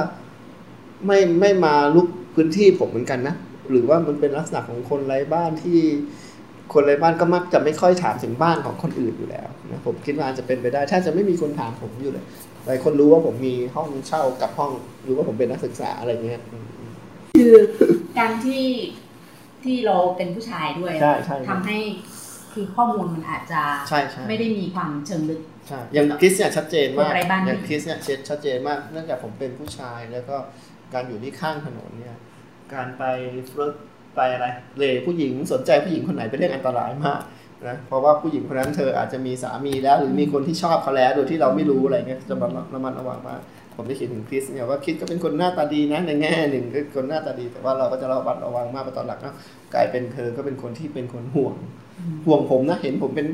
ไม่ไม่มาลุกพื้นที่ผมเหมือนกันนะหรือว่ามันเป็นลักษณะของคนไร้บ้านที่คนไร้บ้านก็มักจะไม่ค่อยถามถึงบ้านของคนอื่นอยู่แล้วนะผมคิดว่าอาจจะเป็นไปได้ ถ้าจะไม่มีคนถามผมอยู่เลยหลายคนรู้ว่าผมมีห้องเช่ากับห้องรู้ว่าผมเป็นนักศึกษาอะไรเงี้ยอืมคือการที่ที่เราเป็นผู้ชายด้วยใช่ใช่ทำให้ คือข้อมูลมันอาจจะใช่ใช่ไม่ได้มีความเชิงลึกใช่อย่างคริสเนี่ยชัดเจนมากคนไร้บ้านอย่างคริสเนี่ยชัดเจนมากเนื่องจากผมเป็นผู้ชายแล้วก็การอยู่ที่ข้างถนนเนี่ย การไปฟลุตไปอะไรเลผู้หญิงสนใจผู้หญิงคนไหนเป็นเรื่องอันตรายมากนะเพราะว่าผู้หญิงคนนั้นเธออาจจะมีสามีแล้ว หรือมีคนที่ชอบเขาแล้วโดยที่เราไม่รู้อะไรเงี้ยจะมาระมัดระวังมากผมได้เขียนถึงคริสเนี่ยว่าคริสก็เป็นคนหน้าตาดีนะในแง่หนึ่งก็คนหน้าตาดีแต่ว่าเราก็จะระมัดระวังมากไปตอนหลังนะกลายเป็นเธอก็เป็นคนที่เป็นคนห่วง ห่วงผมนะเห็นผมเป็น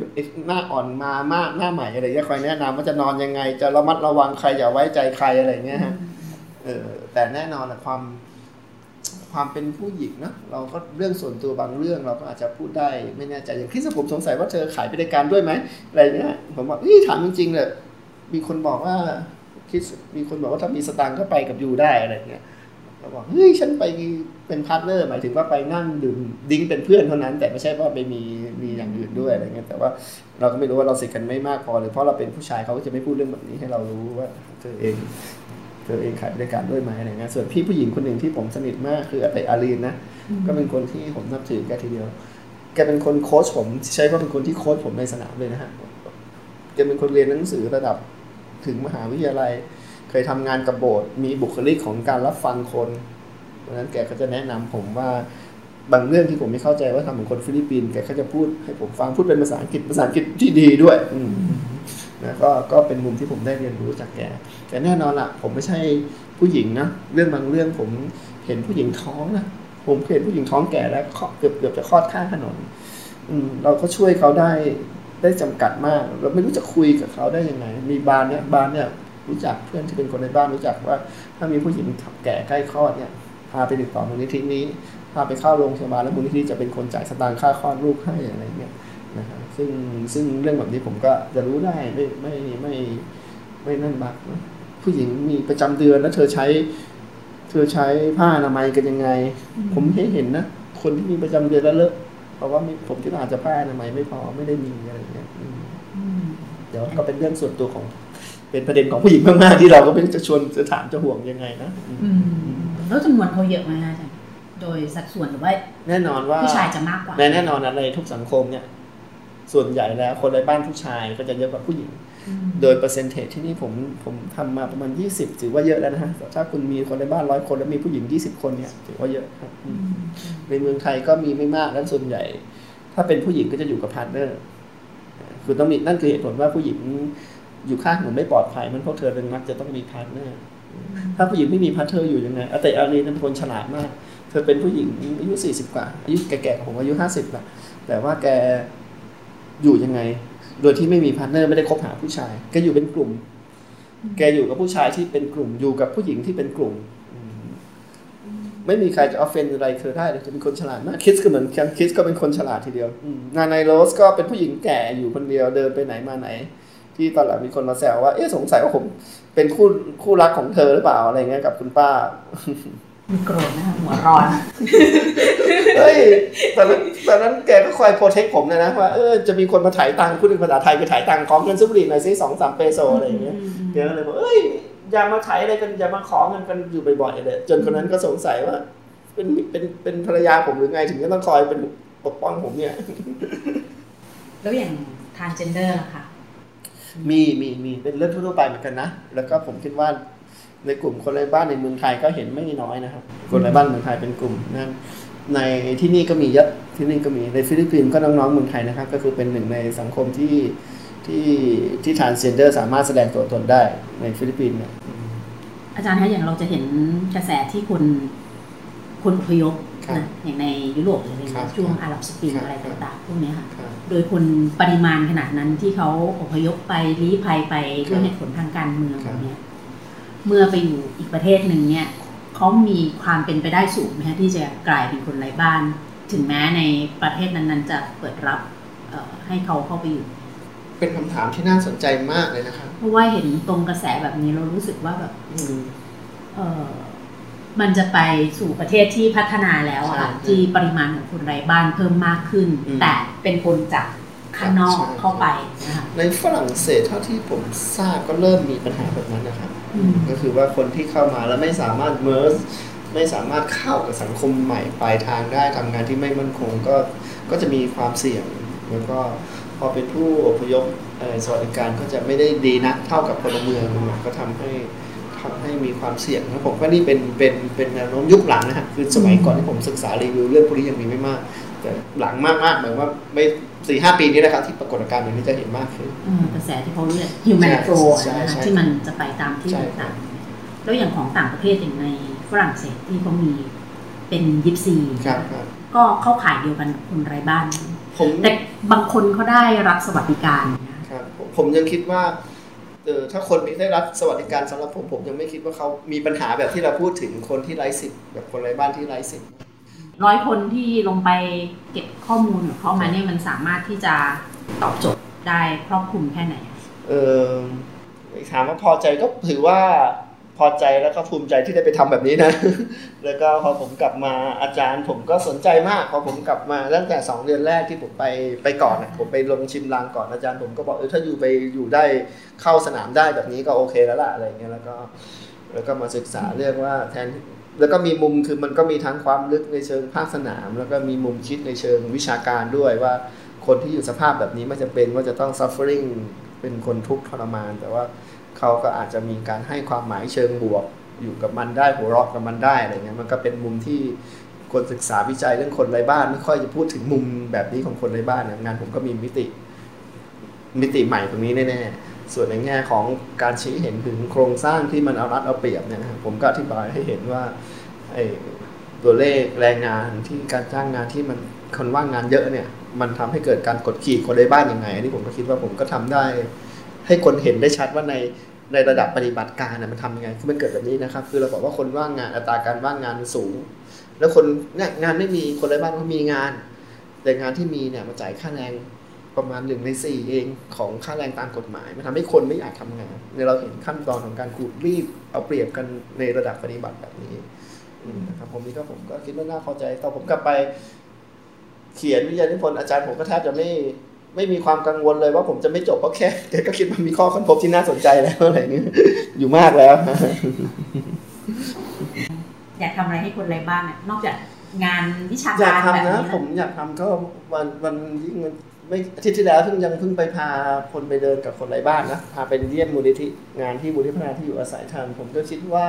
หน้าอ่อนมามากหน้าใหม่อะไรเงี้ยคอยแนะนำว่าจะนอนยังไง จะระมัดระวังใครอย่าไว้ใจใครอะไรเงี้ยฮะเออแต่แน่นอนนะความความเป็นผู้หญิงนะเราก็เรื่องส่วนตัวบางเรื่องเราก็อาจจะพูดได้ไม่แน่ใจอย่างที่ผมสงสัยว่าเธอขายบริการด้วยไหมอะไรเนี่ยผมบอกเฮ้ยถามจริงๆเลยมีคนบอกว่าคิดมีคนบอกว่าถ้ามีสตางค์ก็ไปกับ you ได้อะไรเงี้ย เราบอกเฮ้ยฉันไปเป็น partner หมายถึงว่าไปนั่งดื่ม drink เป็นเพื่อนเท่านั้น แต่ไม่ใช่ว่าไปมีมีอย่างอื่นด้วยอะไรเงี้ยแต่ว่าเราก็ไม่รู้ว่าเราสนิทกันไม่มากพอหรือเพราะเราเป็นผู้ชายเขาก็จะไม่พูดเรื่องแบบนี้ให้เรารู้ว่าเธอเองเธอเองขายบริการด้วยไหมอะไรเงี้ยส่วนพี่ผู้หญิงคนหนึ่งที่ผมสนิทมากคืออะไรอารีนนะก็เป็นคนที่ผมนับถือแกทีเดียวแกเป็นคนโค้ชผมใช้ว่าเป็นคนที่โค้ชผมในสนามเลยนะฮะแกเป็นคนเรียนหนังสือระดับถึงมหาวิทยาลัย ยทำงานกับโบสถ์มีบุคลิกของการรับฟังคนเพราะนั้นแกก็จะแนะนำผมว่าบางเรื่องที่ผมไม่เข้าใจว่าธรรมเนียมคนฟิลิปปินส์แกก็จะพูดให้ผมฟังพูดเป็นภาษาอังกฤษภาษาอังกฤษที่ดีด้วยอืนะก็ก็เป็นมุมที่ผมได้เรียนรู้จากแก แต่แน่นอนละผมไม่ใช่ผู้หญิงนะเรื่องบางเรื่องผมเห็นผู้หญิงท้องนะผมเห็นผู้หญิงท้องแก่แล้วเกือบเกือบจะคลอดข้างถนน อืมเราก็ช่วยเขาได้ได้จำกัดมาก เราไม่รู้จะคุยกับเขาได้ยังไง มีบ้านเนี่ยบ้านเนี่ย รู้จักเพื่อนที่เป็นคนในบ้านรู้จักว่า ถ้ามีผู้หญิงแก่ใกล้คลอดเนี่ยพาไปติดต่อมูลนิธินี้พาไปเข้าโรงพยาบาลแล้วมูลนิธิจะเป็นคนจ่ายสตางค์ค่าคลอดลูกให้อะไรเงี้ยนะครับซึ่งซึ่งเรื่องแบบนี้ผมก็จะรู้ได้ไม่ไม่ไม่ไม่นั่นบักนะผู้หญิงมีประจำเดือนแล้วเธอใช้ เธอใช้ผ้าอนามัยกันยังไง ผมเห็นเห็นนะคนที่มีประจำเดือนแล้วเลอะเพราะว่ามีผมคิดว่าอาจจะผ้าอนามัยไม่พอไม่ได้มีอะไรอย่างเงี้ยอืมอืมเดี๋ยวก็เป็นเรื่องส่วนตัวของ เป็นประเด็นของผู้หญิงมากๆที่เราก็ไม่รู้จะชวนจะถามจะห่วงยังไงนะอืมอืมแล้วจำนวนเขาเยอะไหมคะอาจารย์โดยสัดส่วนหรือว่าแน่นอนว่าผู้ชายจะมากกว่าในแน่นอนนะในทุกสังคมเนี่ย ส่วนใหญ่แล้วคนในบ้านผู้ชายก็จะเยอะกว่าผู้หญิงอืมโดย percentage ที่นี่ผมผมทำมาประมาณ 20 ถือว่าเยอะแล้วนะฮะถ้าคุณมีคนในบ้านร้อยคนแล้วมีผู้หญิง 20 คนเนี่ยถือว่าเยอะครับอือืมมในเมืองไทยก็มีไม่มากแล้วส่วนใหญ่ ถ้าเป็นผู้หญิงก็จะอยู่กับ partner คือต้องมีนั่นคือเหตุผลว่าผู้หญิง อยู่ข้างนอกไม่ปลอดภัย มันเพราะเธอเป็นมักจะต้องมี partner ถ้าผู้หญิงไม่มี partner อยู่ยังไงอาแต่อารีนั้นเป็นคนฉลาดมาก เธอเป็นผู้หญิงอายุสี่สิบกว่าอายุแก่กว่าผมอายุห้าสิบละแต่ว่าแกอยู่ยังไง โดยที่ไม่มี partner ไม่ได้คบหาผู้ชายแกอยู่เป็นกลุ่ม แกอยู่กับผู้ชายที่เป็นกลุ่มอยู่กับผู้หญิงที่เป็นกลุ่มไม่มีใครจะ offend อะไรเธอได้เลยเธอเป็นคนฉลาดมากคิสก็เหมือนกันคิสก็เป็นคนฉลาดทีเดียวนานายโรสก็เป็นผู้หญิงแก่อยู่คนเดียวเดินไปไหนมาไหน ที่ตอนหลังมีคนมาแซวว่าเอ๊ะสงสัยว่าผมเป็นคู่คู่รักของเธอหรือเปล่าอะไรเงี้ยกับคุณป้ามีโกรธนะคะหัวร้อน เฮ้ยตอนนั้นตอนนั้นแกก็คอยโปรเทคผมเลยนะว่าเออจะมีคนมาถ่ายตังค์พูดเป็นภาษาไทยไปถ่ายตังค์ของเงินซุปรีหน่อยซิสองสามเปโซอะไรอย่างเงี้ยแกก็เลยบอกเอ้ยอย่ามาถ่ายอะไรกันอย่ามาขอเงินกันอยู่บ่อยๆเลยจนคนนั้นก็สงสัยว่า เป็นเป็นเป็นภรรยาผมหรือไงถึงจะต้องคอยเป็นปกป้องผมเนี่ย แล้วอย่างทานเจนเดอร์ล่ะคะ มีมีมีเป็นเรื่องทั่วไปเหมือนกันนะ แล้วก็ผมคิดว่าในกลุ่มคนไร้บ้านในเมืองไทยก็เห็นไม่น้อยนะครับ คนไร้บ้านเมืองไทยเป็นกลุ่มนั้นในที่นี่ก็มีเยอะที่นี่ก็มีในฟิลิปปินส์ก็น้องๆเมืองไทยนะครับ ก็คือเป็นหนึ่งในสังคมที่ที่ที่ transgender สามารถแสดงตัวตนได้ในฟิลิปปินส์เนี่ยอาจารย์คะอย่างเราจะเห็นกระแสที่คนคนอพยพ อย่างในยุโรปหรืออะไรครับช่วงอาหรับสปริงครับอะไรต่างๆพวกเนี้ยค่ะครับโดยคนปริมาณขนาดนั้นที่เขาอพยพไปลี้ภัยไปด้วยครับเหตุผลทางการเมืองครับแบบเนี้ยเมื่อไปอยู่อีกประเทศหนึ่งเนี่ยเขามีความเป็นไปได้สูงไหมคะที่จะกลายเป็นคนไร้บ้าน ถึงแม้ในประเทศนั้นๆ จะเปิดรับเอ่อให้เขาเข้าไปอยู่ เป็นคำถามที่น่าสนใจมากเลยนะครับเพราะว่าเห็นตรงกระแสแบบนี้เรารู้สึกว่าแบบอืมเออ มันจะไปสู่ประเทศที่พัฒนาแล้วอะค่ะใช่ที่ปริมาณของคนไร้บ้านเพิ่มมากขึ้นอืมแต่เป็นคนจากข้างนอกใช่เข้าไปนะคะในฝรั่งเศสเท่าที่ผมทราบก็เริ่มมีปัญหาแบบนั้นนะครับอืมก็คือว่าคนที่เข้ามาแล้วไม่สามารถเมิร์สไม่สามารถเข้ากับสังคมใหม่ปลายทางได้ทำงานที่ไม่มั่นคงก็ก็จะมีความเสี่ยง แล้วก็พอเป็นผู้อพยพเอ่อสวัสดิการก็จะไม่ได้ดีนักเท่ากับพลเมืองก็ทำให้ ทำให้มีความเสี่ยงนะผมว่านี่เป็นเป็นเป็นแนวโน้มยุคหลังนะฮะคือสมัยก่อนที่ผมศึกษารีวิวเรื่องพวกนี้ยังมีไม่มาก แต่หลังมากๆหมายว่าไม่สี่ห้าปีนี้นะครับที่ปรากฏการณ์แบบนี้จะเห็นมากขึ้นเออกระแสที่เขาเรียก human ใช่ flow ใช่นะคะใช่ที่มันจะไปตามที่ใช่ต่างๆแล้วอย่างของต่างประเทศอย่างในฝรั่งเศสที่เขามีเป็นยิปซีครับครับก็เข้าข่ายเดียวกันกับคนไร้บ้านผมแต่บางคนเขาได้รับสวัสดิการนะครับผมผมยังคิดว่า เออถ้าคนได้รับสวัสดิการสำหรับผมผมยังไม่คิดว่าเขามีปัญหาแบบที่เราพูดถึงคนที่ไร้สิทธิ์แบบคนไร้บ้านที่ไร้สิทธิ์ร้อยคนที่ลงไปเก็บข้อมูลของเขามาเนี่ยมันสามารถที่จะตอบโจทย์ได้ครอบคลุมแค่ไหนอะเออถามว่าพอใจก็ถือว่า พอใจแล้วก็ภูมิใจที่ได้ไปทำแบบนี้นะ แล้วก็พอผมกลับมาอาจารย์ ผมก็สนใจมาก พอผมกลับมาตั้งแต่สองเดือนแรกที่ผมไปไปก่อนอะผมไปลงชิมลางก่อนอาจารย์ผมก็บอกเออถ้าอยู่ไปอยู่ได้เข้าสนามได้แบบนี้ก็โอเคแล้วล่ะอะไรเงี้ยแล้วก็ แล้วก็มาศึกษาเรื่องว่าแทนแล้วก็มีมุมคือมันก็มีทั้งความลึกในเชิงภาคสนาม แล้วก็มีมุมคิดในเชิงวิชาการด้วยว่าคนที่อยู่สภาพแบบนี้ไม่จำเป็นว่าจะต้อง suffering เป็นคนทุกข์ทรมานแต่ว่า เขาก็อาจจะมีการให้ความหมายเชิงบวก อยู่กับมันได้หัวเราะกับมันได้อะไรเงี้ยมันก็เป็นมุมที่คนศึกษาวิจัยเรื่องคนไร้บ้านไม่ค่อยจะพูดถึงมุมแบบนี้ของคนไร้บ้านนะงานผมก็มีมิติ มิติใหม่ตรงนี้แน่ๆส่วนในแง่ของการชี้เห็นถึงโครงสร้างที่มันเอารัดเอาเปรียบเนี่ยนะผมก็อธิบายให้เห็นว่าไอ้ตัวเลขแรงงานที่การจ้างงานที่มันคนว่างงานเยอะเนี่ย มันทำให้เกิดการกดขี่คนในบ้านยังไงอันนี้ผมก็คิดว่าผมก็ทำได้ ให้คนเห็นได้ชัดว่าในในระดับปฏิบัติการนะมันทำยังไงคือมันเกิดแบบนี้นะครับ คือเราบอกว่าคนว่างงานอัตราการว่างงานมันสูง แล้วคนเนี่ยงานไม่มีคนไร้บ้านเขามีงาน แต่งานที่มีเนี่ยมาจ่ายค่าแรงประมาณหนึ่งในสี่เองของค่าแรงตามกฎหมาย มันทำให้คนไม่อยากทำงานในเราเห็นขั้นตอนของการขูดรีดเอาเปรียบกันในระดับปฏิบัติแบบนี้นะครับผมนี่ก็ผมก็คิดว่าน่าพอใจตอนผมกลับไป เขียนวิทยานิพนธ์อาจารย์ผมก็แทบจะไม่ ไม่มีความกังวลเลยว่าผมจะไม่จบเพราะแค่แกก็คิดว่ามีข้อค้นพบที่น่าสนใจแล้วอะไรนี้อยู่มากแล้ว อยากทำอะไรให้คนไร้บ้านนอกจากงานวิชาการแบบนี้นะผมอยากทำก็วันวันยิ่งไม่อาทิตย์ที่แล้วเพิ่งยังเพิ่งไปพาคนไปเดินกับคนไร้บ้านนะพาไปเยี่ยมมูลนิธิงานที่มูลนิธิพัฒนาที่อยู่อาศัยทำผมก็คิดว่า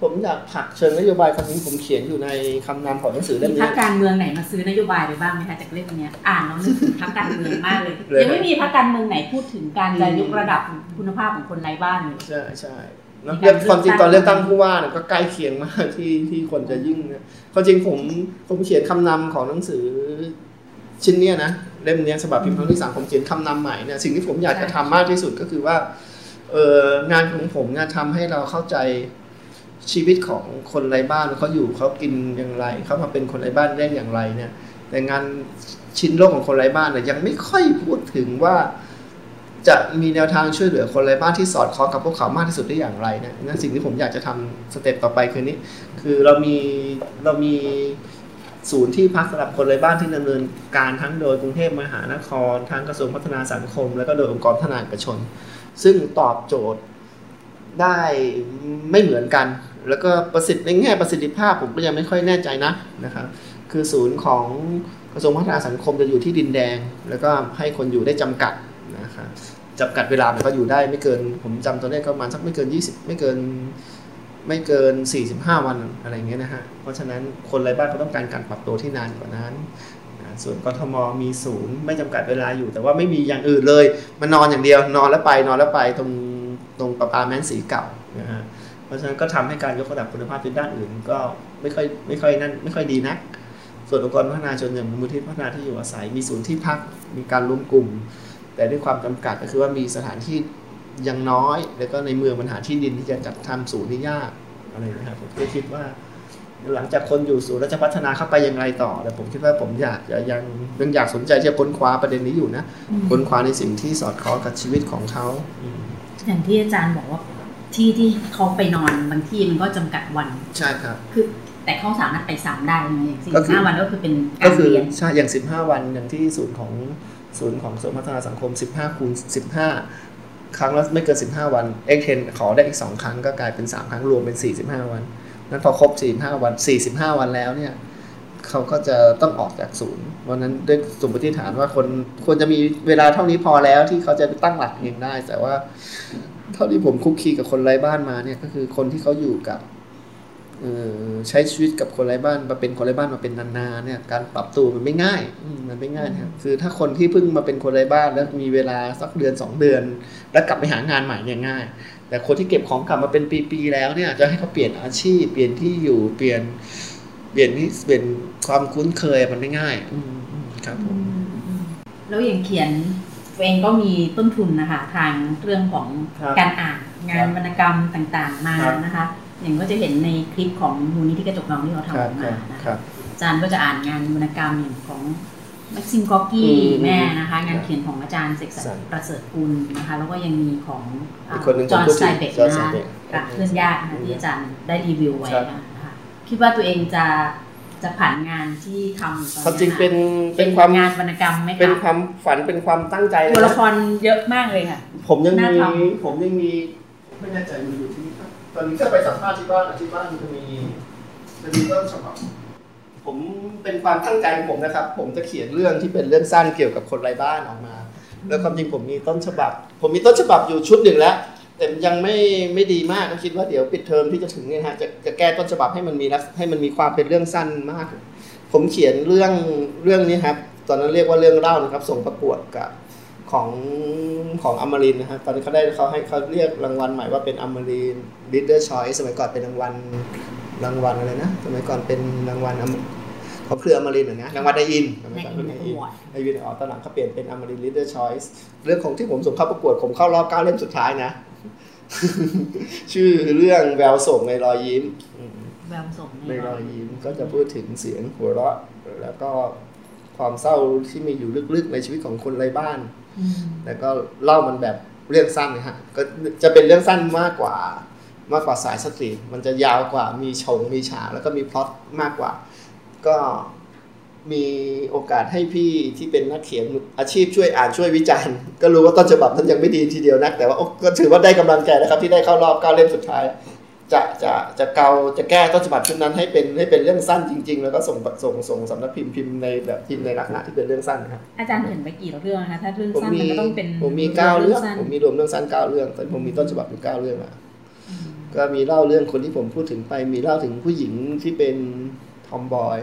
ผมอยากผักเชิงนโยบายคำนี้ผมเขียนอยู่ในคำนำของหนังสือเล่มนี้พรรคการเมืองไหนมาซื้อนโยบายไปบ้างไหมคะจากเล่มนี้อ่านแล้วนึกถึงพรรคการเมืองมากเลยยังไม่มีพรรคการเมืองไหนพูดถึงการจะยกระดับคุณภาพของคนไร้บ้านเลยใช่ใช่เรื่องความจริงตอนเลือกตั้งผู้ว่าเนี่ยก็ใกล้เคียงมากที่ที่คนจะยิ่งเนี่ยความจริงผมผมเขียนคำนำของหนังสือชิ้นเนี้ยนะเล่มเนี้ยฉบับพิมพ์ครั้งที่สามผมเขียนคำนำใหม่เนี่ยสิ่งที่ผมอยากจะทำมากที่สุดก็คือว่าเอองานของผมเนี่ยทำให้เราเข้าใจ ชีวิตของคนไร้บ้านเขาอยู่เขากินอย่างไรเขามาเป็นคนไร้บ้านได้อย่างไรเนี่ย แต่งานชิ้นโลกของคนไร้บ้านเนี่ยยังไม่ค่อยพูดถึงว่าจะมีแนวทางช่วยเหลือคนไร้บ้านที่สอดคล้องกับพวกเขามากที่สุดได้อย่างไรเนี่ยนั่นสิ่งที่ผมอยากจะทำสเต็ปต่อไปคือนี้ คือเรามีเรามีศูนย์ที่พักสำหรับคนไร้บ้านที่ดำเนินการทั้งโดยกรุงเทพมหานครทั้งกระทรวงพัฒนาสังคม แล้วก็โดยองค์กรพัฒนาเอกชน ซึ่งตอบโจทย์ ได้ไม่เหมือนกัน แล้วก็ประสิทธิในแง่ประสิทธิภาพผมก็ยังไม่ค่อยแน่ใจนะนะครับคือศูนย์ของกระทรวงพัฒนาสังคมจะอยู่ที่ดินแดง แล้วก็ให้คนอยู่ได้จำกัดนะครับจำกัดเวลามันก็อยู่ได้ไม่เกิน ผมจำตัวเลขก็ประมาณสักไม่เกิน 20 ไม่เกินไม่เกิน 45 วันอะไรเงี้ยนะฮะ เพราะฉะนั้นคนไร้บ้านเขาต้องการการปรับตัวที่นานกว่านั้น ส่วนกทมมีศูนย์ไม่จำกัดเวลาอยู่ แต่ว่าไม่มีอย่างอื่นเลยมันนอนอย่างเดียวนอนแล้วไปนอนแล้วไปตรง ตรงประปาแมนสีเก่านะฮะเพราะฉะนั้นก็ทำให้การยกระดับคุณภาพในด้านอื่น ก็ไม่ค่อยไม่ค่อยนั่นไม่ค่อยดีนัก ส่วนองค์กรพัฒนาชนอย่างมูลที่พัฒนาที่อยู่อาศัย มีศูนย์ที่พักมีการรวมกลุ่ม แต่ด้วยความจำกัดก็คือว่ามีสถานที่ยังน้อย แล้วก็ในเมืองปัญหาที่ดินที่จะจัดทำศูนย์ที่ยากอะไรนะครับผมก็คิดว่าหลังจากคนอยู่สู่แล้วจะพัฒนาเข้าไปยังไงต่อแต่ผมคิดว่าผมอยากจะยังยังอยากสนใจที่จะค้นคว้าประเด็นนี้อยู่นะค้นคว้าในสิ่งที่สอดคล้องกับชีวิตของเขา อย่างที่อาจารย์บอกว่าที่ที่เขาไปนอนบางที่มันก็จำกัดวันใช่ครับคือแต่เขาสามารถไปสามได้ไหมอย่างสิบห้าวันก็คือเป็นการเรียนใช่อย่างสิบห้าวันอย่างที่ศูนย์ของศูนย์ของสมพัฒนาสังคมสิบห้าคูณสิบห้าครั้งละไม่เกิน15วันเอ็กเทนขอได้อีก2ครั้งก็กลายเป็น3ครั้งรวมเป็น45วันนั้นพอครบ45วัน45วันแล้วเนี่ย เขาก็จะต้องออกจากศูนย์วันนั้นด้วยสมมติฐานว่าคนควรจะมีเวลาเท่านี้พอแล้วที่เขาจะตั้งหลักเองได้ แต่ว่า เท่าที่ผมคุกคีกับคนไร้บ้านมาเนี่ยก็คือคนที่เขาอยู่กับใช้ชีวิตกับคนไร้บ้านมาเป็นคนไร้บ้านมาเป็นนานๆเนี่ยการปรับตัวมันไม่ง่ายมันไม่ง่ายครับคือถ้าคนที่เพิ่งมาเป็นคนไร้บ้านแล้วมีเวลาสักเดือนสองเดือน แล้วกลับไปหางานใหม่เนี่ยง่าย แต่คนที่เก็บของกลับมาเป็นปีๆแล้วเนี่ยจะให้เขาเปลี่ยนอาชีพเปลี่ยนที่อยู่เปลี่ยน เปลี่ยนที่เปลี่ยนความคุ้นเคยมันไม่ง่ายครับผมแล้วอย่างเขียนเองก็มีต้นทุนนะคะทางเรื่องของการอ่านงานวรรณกรรมต่างๆมานะคะอย่างก็จะเห็นในคลิปของมูลนิธิกระจกเงาที่เขาทำออกมานะคะอาจารย์ก็จะอ่านงานวรรณกรรมอย่างของแม็กซิมกอกี้แม่นะคะงานเขียนของอาจารย์เสกสรรประเสริฐกุลนะคะแล้วก็ยังมีของจอห์นสไตเบกนะคะกับเพื่อนญาตินะที่อาจารย์ได้รีวิวไว้นะ คะคิดว่าตัวเองจะจะผ่านงานที่ทำความจริงเป็นเป็นความงานวรรณกรรมไหมคะเป็นความฝันเป็นความตั้งใจตัวละครเยอะมากเลยค่ะ ผมยังมีผมยังมีไม่แน่ใจมันอยู่ที่ตอนนี้ก็ไปสัมภาษณ์ที่บ้านที่บ้านจะมีจะมีต้นฉบับผมเป็นความตั้งใจของผมนะครับ ผมจะเขียนเรื่องที่เป็นเรื่องสั้นเกี่ยวกับคนไร้บ้านออกมา แล้วความจริงผมมีต้นฉบับ ผมมีต้นฉบับอยู่ชุดหนึ่งแล้ว แต่ยังไม่ไม่ดีมากก็คิดว่าเดี๋ยวปิดเทอมที่จะถึงเนี่ยฮะจะจะแก้ต้นฉบับให้มันมีให้มันมีความเป็นเรื่องสั้นมาก ผมเขียนเรื่องเรื่องนี้ครับตอนนั้นเรียกว่าเรื่องเล่านะครับ ส่งประกวดกับของของอมรินทร์นะครับตอนนี้เขาได้เขาให้เขาเรียกรางวัลใหม่ว่าเป็นอมรินทร์ Readers' Choice สมัยก่อนเป็นรางวัลรางวัลอะไรนะสมัยก่อนเป็นรางวัลเขาเครืออมรินทร์นะรางวัลนายอินทร์สมัยก่อนเป็นนายอินทร์นายอินทร์อ๋อตอนหลังเขาเปลี่ยนเป็นอมรินทร์ Readers' Choiceเรื่องของที่ผมส่งเข้าประกวดผมเข้ารอบเก้าเล่มสุดท้ายนะ ชื่อเรื่องแววส่งในรอยยิ้ม แววส่งในรอยยิ้มก็จะพูดถึงเสียงหัวเราะ แล้วก็ความเศร้าที่มีอยู่ลึกๆในชีวิตของคนไร้บ้าน แล้วก็เล่ามันแบบเรื่องสั้นนะฮะ ก็จะเป็นเรื่องสั้นมากกว่ามากกว่าสายสตรีทมันจะยาวกว่ามีชงมีฉากแล้วก็มีพล็อตมากกว่า ก็ มีโอกาสให้พี่ที่เป็นนักเขียนอาชีพช่วยอ่านช่วยวิจารณ์ ก็รู้ว่าต้นฉบับนั้นยังไม่ดีทีเดียวนัก แต่ว่าก็ถือว่าได้กำลังใจนะครับ ที่ได้เข้ารอบเก้าเล่มสุดท้าย จะจะจะเกาจะแก้ต้นฉบับชุดนั้นให้เป็นให้เป็นเรื่องสั้นจริง ๆ แล้วก็ส่งส่งส่งสำนักพิมพ์พิมพ์ในแบบพิมพ์ในลักษณะที่เป็นเรื่องสั้นครับอาจารย์เขียนไปกี่เรื่องคะถ้าเรื่องสั้นมันก็ต้องเป็นผมมีเก้าเรื่องผมมีรวมเรื่องสั้นเก้าเรื่องแต่ผมมีต้นฉบับอยู่เก้าเรื่องอะก็มีเล่าเรื่องคนที่ผมพูดถึงไป มีเล่าถึงผู้หญิงที่เป็นทอมบอย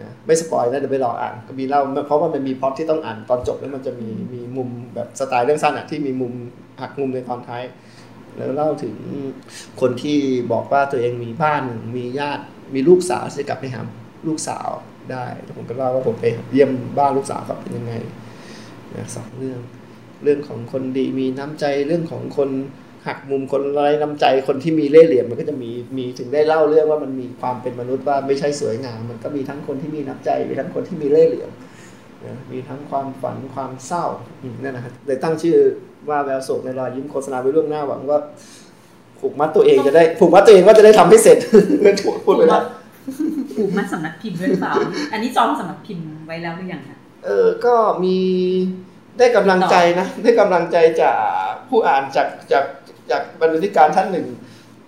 นะไม่สปอยนะเดี๋ยวไปรออ่านก็มีเล่าเพราะว่ามันมีพ็อดที่ต้องอ่านตอนจบแล้วมันจะมีมีมุมแบบสไตล์เรื่องสั้นอะที่มีมุมหักมุมในตอนท้าย แล้วเล่าถึงคนที่บอกว่าตัวเองมีบ้านมีญาติมีลูกสาวจะกลับไปหาลูกสาวได้ผมก็เล่าว่าผมไปเยี่ยมบ้านลูกสาวเขาเป็นยังไงนะสองเรื่อง เรื่องของคนดีมีน้ำใจเรื่องของคน หักมุมคนไร้น้ำใจคนที่มีเล่ห์เหลี่ยมมันก็จะมีมีถึงได้เล่าเรื่องว่ามันมีความเป็นมนุษย์ว่าไม่ใช่สวยงาม มันก็มีทั้งคนที่มีน้ำใจมีทั้งคนที่มีเล่ห์เหลี่ยมมีทั้งความฝันความเศร้านั่นนะครับเลยตั้งชื่อว่าแววโศกในรอยยิ้มโฆษณาไว้ล่วงหน้าหวังว่าผูกมัดตัวเองจะได้ผูกมัดตัวเองว่าจะได้ทำให้เสร็จเรื่องพูดไปแล้วผูกมัดสำนักพิมพ์ด้วยเปล่า อันนี้จองสำนักพิมพ์ไว้แล้วหรือยังคะเออก็มีได้กำลังใจนะ ได้กำลังใจจากผู้อ่านจากจาก จากบรรณาธิการท่านหนึ่ง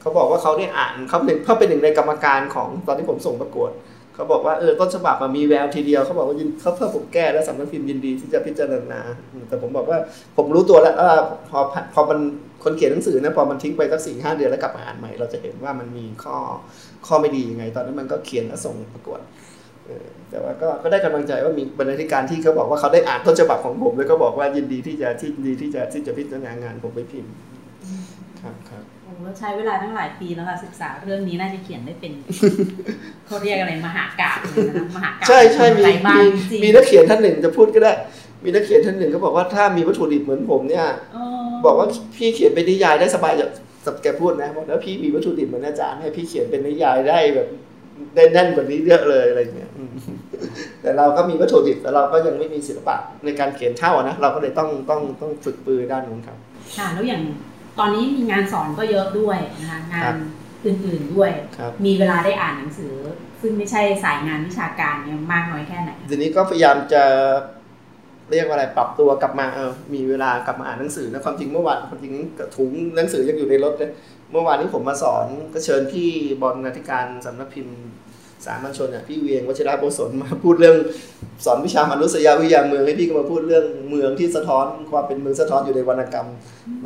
เขาบอกว่าเขาได้อ่านเขาเป็นเขาเป็นหนึ่งในกรรมการของตอนที่ผมส่งประกวดเขาบอกว่าเออต้นฉบับมีแววทีเดียวเขาบอกว่ายินเขาเพิ่มผมแก้แล้วสำนักพิมพ์ยินดีที่จะพิจารณาแต่ผมบอกว่าผมรู้ตัวแล้วว่าพอพอมันคนเขียนหนังสือนะพอมันทิ้งไปสักสี่ห้าเดือนแล้วกลับมาอ่านใหม่เราจะเห็นว่ามันมีข้อข้อไม่ดียังไง ตอนนั้นมันก็เขียนแล้วส่งประกวดแต่ว่าก็ก็ได้กำลังใจว่ามีบรรณาธิการที่เขาบอกว่าเขาได้อ่านต้นฉบับของผมแล้วก็บอกว่ายินดีที่จะที่ดีที่จะที่จะพิจารณางานผมไปพิมพ์ ครับโอ้ใช้เวลาตั้งหลายปีแล้วค่ะศึกษาเรื่องนี้น่าจะเขียนได้เป็นเขาเรียกอะไรมหากาบเลยนะมหากาบใช่ใช่มีมีมีนักเขียนท่านหนึ่งจะพูดก็ได้ มีนักเขียนท่านหนึ่งเขาบอกว่าถ้ามีวัตถุดิบเหมือนผมเนี่ยบอกว่าพี่เขียนเป็นนิยายได้สบายจะสับแกพูดนะบอกแล้วพี่มีวัตถุดิบเหมือนอาจารย์ให้พี่เขียนเป็นนิยายได้แบบได้แน่นกว่านี้เยอะเลยอะไรเงี้ยแต่เราก็มีวัตถุดิบแต่เราก็ยังไม่มีศิลปะในการเขียนเท่านะเราก็เลยต้องต้องต้องฝึกปือด้านนู้นครับค่ะแล้วอย่าง ตอนนี้มีงานสอนก็เยอะด้วยนะคะงานอื่นๆด้วย มีเวลาได้อ่านหนังสือ ซึ่งไม่ใช่สายงานวิชาการเนี่ยมากน้อยแค่ไหนทีนี้ก็พยายามจะเรียกว่าอะไรปรับตัวกลับมาเออมีเวลากลับมาอ่านหนังสือนะความจริงเมื่อวานความจริงถุงหนังสือยังอยู่ในรถเลยเมื่อวานนี้ผมมาสอนก็เชิญพี่บอลนาธิการสำนักพิมพ์ สามัญชนอะพี่เวียงวชิระโบสนมาพูดเรื่องสอนวิชามนุษยวิทยาเมืองให้พี่ก็มาพูดเรื่องเมืองที่สะท้อนความเป็นเมืองสะท้อนอยู่ในวรรณกรรม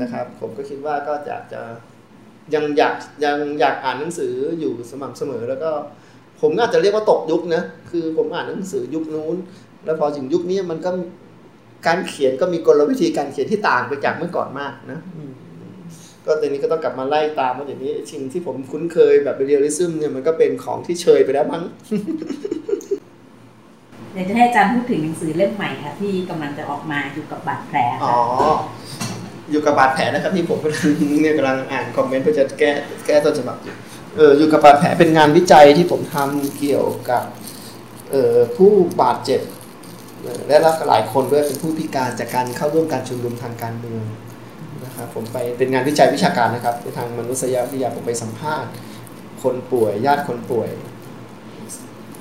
นะครับ ผมก็คิดว่าก็จะจะยังอยากยังอยากอ่านหนังสืออยู่สม่ำเสมอ แล้วก็ ผมอาจจะเรียกว่าตกยุคนะคือผมอ่านหนังสือยุคนู้น แล้วพอถึงยุคนี้มันก็การเขียนก็มีกลวิธีการเขียนที่ต่างไปจากเมื่อก่อนมากนะ ก็ตอนนี้ก็ต้องกลับมาไล่ตามว่าอย่างนี้สิ่งที่ผมคุ้นเคยแบบ realism เนี่ยมันก็เป็นของที่เชยไปแล้วมั้งเดี๋ยวจะให้อาจารย์พูดถึงหนังสือเล่มใหม่ค่ะที่กำลังจะออกมาอยู่กับบาดแผลอ๋ออยู่กับบาดแผลนะครับที่ผมกำลังเนี่ยกำลังอ่าน comment เพื่อจะแก้แก้ต้นฉบับอยู่เอออยู่กับบาดแผลเป็นงานวิจัยที่ผมทำเกี่ยวกับเอ่อผู้บาดเจ็บและหลายคนด้วยเป็นผู้พิการจากการเข้าร่วมการชุมนุมทางการเมือง นะครับผมไปเป็นงานวิจัยวิชาการนะครับในทางมนุษยวิทยาผมไปสัมภาษณ์ คนป่วยญาติคนป่วย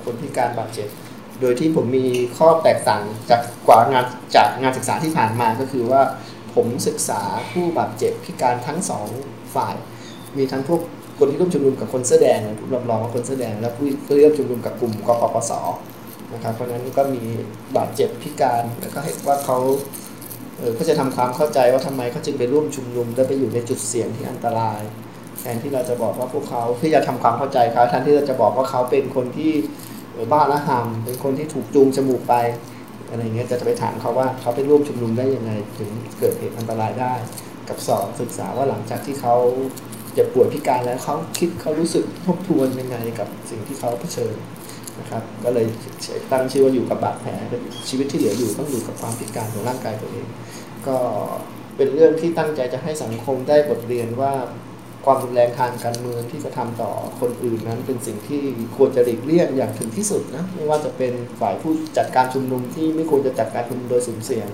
คนพิการบาดเจ็บโดยที่ผมมีข้อแตกต่างจากกว่างานจากงานศึกษาที่ผ่านมาก็คือว่าผมศึกษาผู้บาดเจ็บพิการทั้งสองฝ่าย มีทั้งพวกคนที่ร่วมชุมนุมกับคนเสื้อแดงผู้รับรองว่าคนเสื้อแดง และผู้ที่ร่วมชุมนุมกับกลุ่มกปปสนะครับเพราะนั้นก็มีบาดเจ็บพิการแล้วก็เห็นว่าเขา ก็จะทำความเข้าใจว่าทำไมเขาจึงไปร่วมชุมนุมและไปอยู่ในจุดเสี่ยงที่อันตราย แทนที่เราจะบอกว่าพวกเขาเพื่อจะทำความเข้าใจเขาแทนที่เราจะบอกว่าเขาเป็นคนที่บ้าละหำเป็นคนที่ถูกจูงจมูกไปอะไรเงี้ยจะจะไปถามเขาว่าเขาไปร่วมชุมนุมได้ยังไง ถึงเกิดเหตุอันตรายได้ กับสองศึกษาว่าหลังจากที่เขาจะป่วยพิการแล้วเขาคิดเขารู้สึกทบทวนยังไงกับสิ่งที่เขาเผชิญ นะครับก็เลยตั้งชื่อว่าอยู่กับบาดแผลชีวิตที่เหลืออยู่ต้องอยู่กับความพิการของร่างกายตัวเอง ก็เป็นเรื่องที่ตั้งใจจะให้สังคมได้บทเรียนว่าความรุนแรงทางการเมืองที่จะทำต่อคนอื่นนั้นเป็นสิ่งที่ควรจะหลีกเลี่ยงอย่างถึงที่สุดนะไม่ว่าจะเป็นฝ่ายผู้จัดการชุมนุมที่ไม่ควรจะจัดการชุมนุมโดยสุ่มเสี่ยง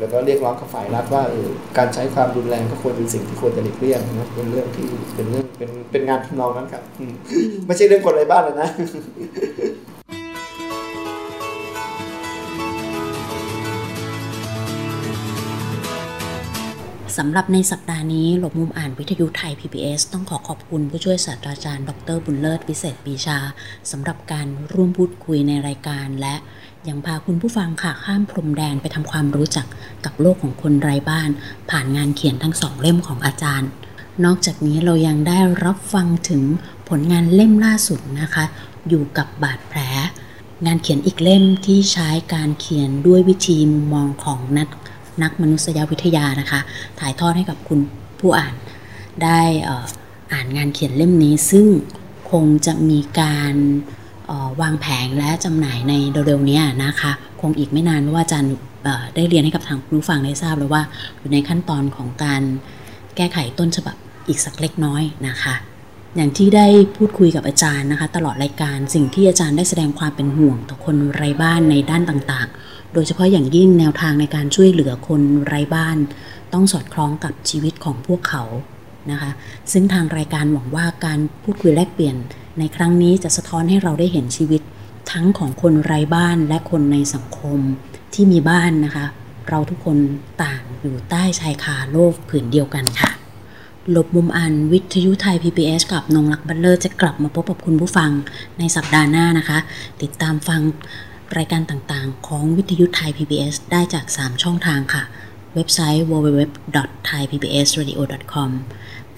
แล้วก็เรียกร้องกับฝ่ายรัฐว่าเออการใช้ความรุนแรงก็ควรเป็นสิ่งที่ควรจะหลีกเลี่ยงนะเป็นเรื่องที่เป็นเรื่องเป็นเป็นงานทำนองนั้นครับไม่ใช่เรื่องคนไร้บ้านเลยนะสำหรับในสัปดาห์นี้หลบมุมอ่านวิทยุไทย PBS ต้องขอขอบคุณผู้ช่วยศาสตราจารย์ ดรบุญเลิศวิเศษปีชาสำหรับการร่วมพูดคุยในรายการและ ยังพาคุณผู้ฟังค่ะข้ามพรมแดนไปทำความรู้จักกับโลกของคนไร้บ้าน ผ่านงานเขียนทั้งสองเล่มของอาจารย์ นอกจากนี้เรายังได้รับฟังถึงผลงานเล่มล่าสุดนะคะ อยู่กับบาดแผล งานเขียนอีกเล่มที่ใช้การเขียนด้วยวิธีมุมมองของนักนักมนุษยวิทยานะคะ ถ่ายทอดให้กับคุณผู้อ่านได้อ่านงานเขียนเล่มนี้ซึ่งคงจะมีการ วางแผงและจำหน่ายในเร็วๆนี้นะคะ คงอีกไม่นานว่าอาจารย์ได้เรียนให้กับทางผู้ฟังได้ทราบแล้วว่า อยู่ในขั้นตอนของการแก้ไขต้นฉบับอีกสักเล็กน้อยนะคะ อย่างที่ได้พูดคุยกับอาจารย์นะคะ ตลอดรายการสิ่งที่อาจารย์ได้แสดงความเป็นห่วงต่อคนไร้บ้านในด้านต่างๆ โดยเฉพาะอย่างยิ่งแนวทางในการช่วยเหลือคนไร้บ้าน ต้องสอดคล้องกับชีวิตของพวกเขา นะคะ ซึ่งทางรายการหวังว่าการพูดคุยแลกเปลี่ยนในครั้งนี้จะสะท้อนให้เราได้เห็นชีวิต ทั้งของคนไร้บ้านและคนในสังคมที่มีบ้านนะคะ เราทุกคนต่างอยู่ใต้ชายคาโลกผืนเดียวกันค่ะ หลบมุมอันวิทยุไทย PBS กับนงรักบัลเลอร์จะกลับมาพบกับคุณผู้ฟังในสัปดาห์หน้านะคะ ติดตามฟังรายการต่างๆ ของวิทยุไทย PBS ได้จาก 3 ช่องทางค่ะ เว็บไซต์ www.thaipbsradio.com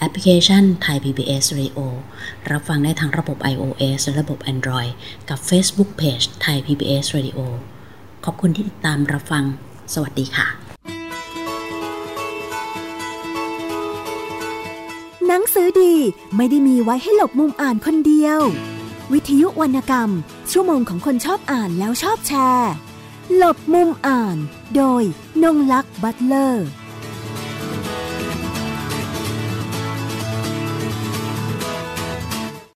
แอปพลิเคชัน Thai PBS Radio รับฟังได้ทางระบบ iOS และระบบ Android กับ Facebook Page Thai PBS Radio ขอบคุณที่ติดตามรับฟัง สวัสดีค่ะ หนังสือดีไม่ได้มีไว้ให้หลบมุมอ่านคนเดียว วิทยุวรรณกรรม ชั่วโมงของคนชอบอ่านแล้วชอบแชร์ หลบมุมอ่าน โดยนงลักษ์บัตเลอร์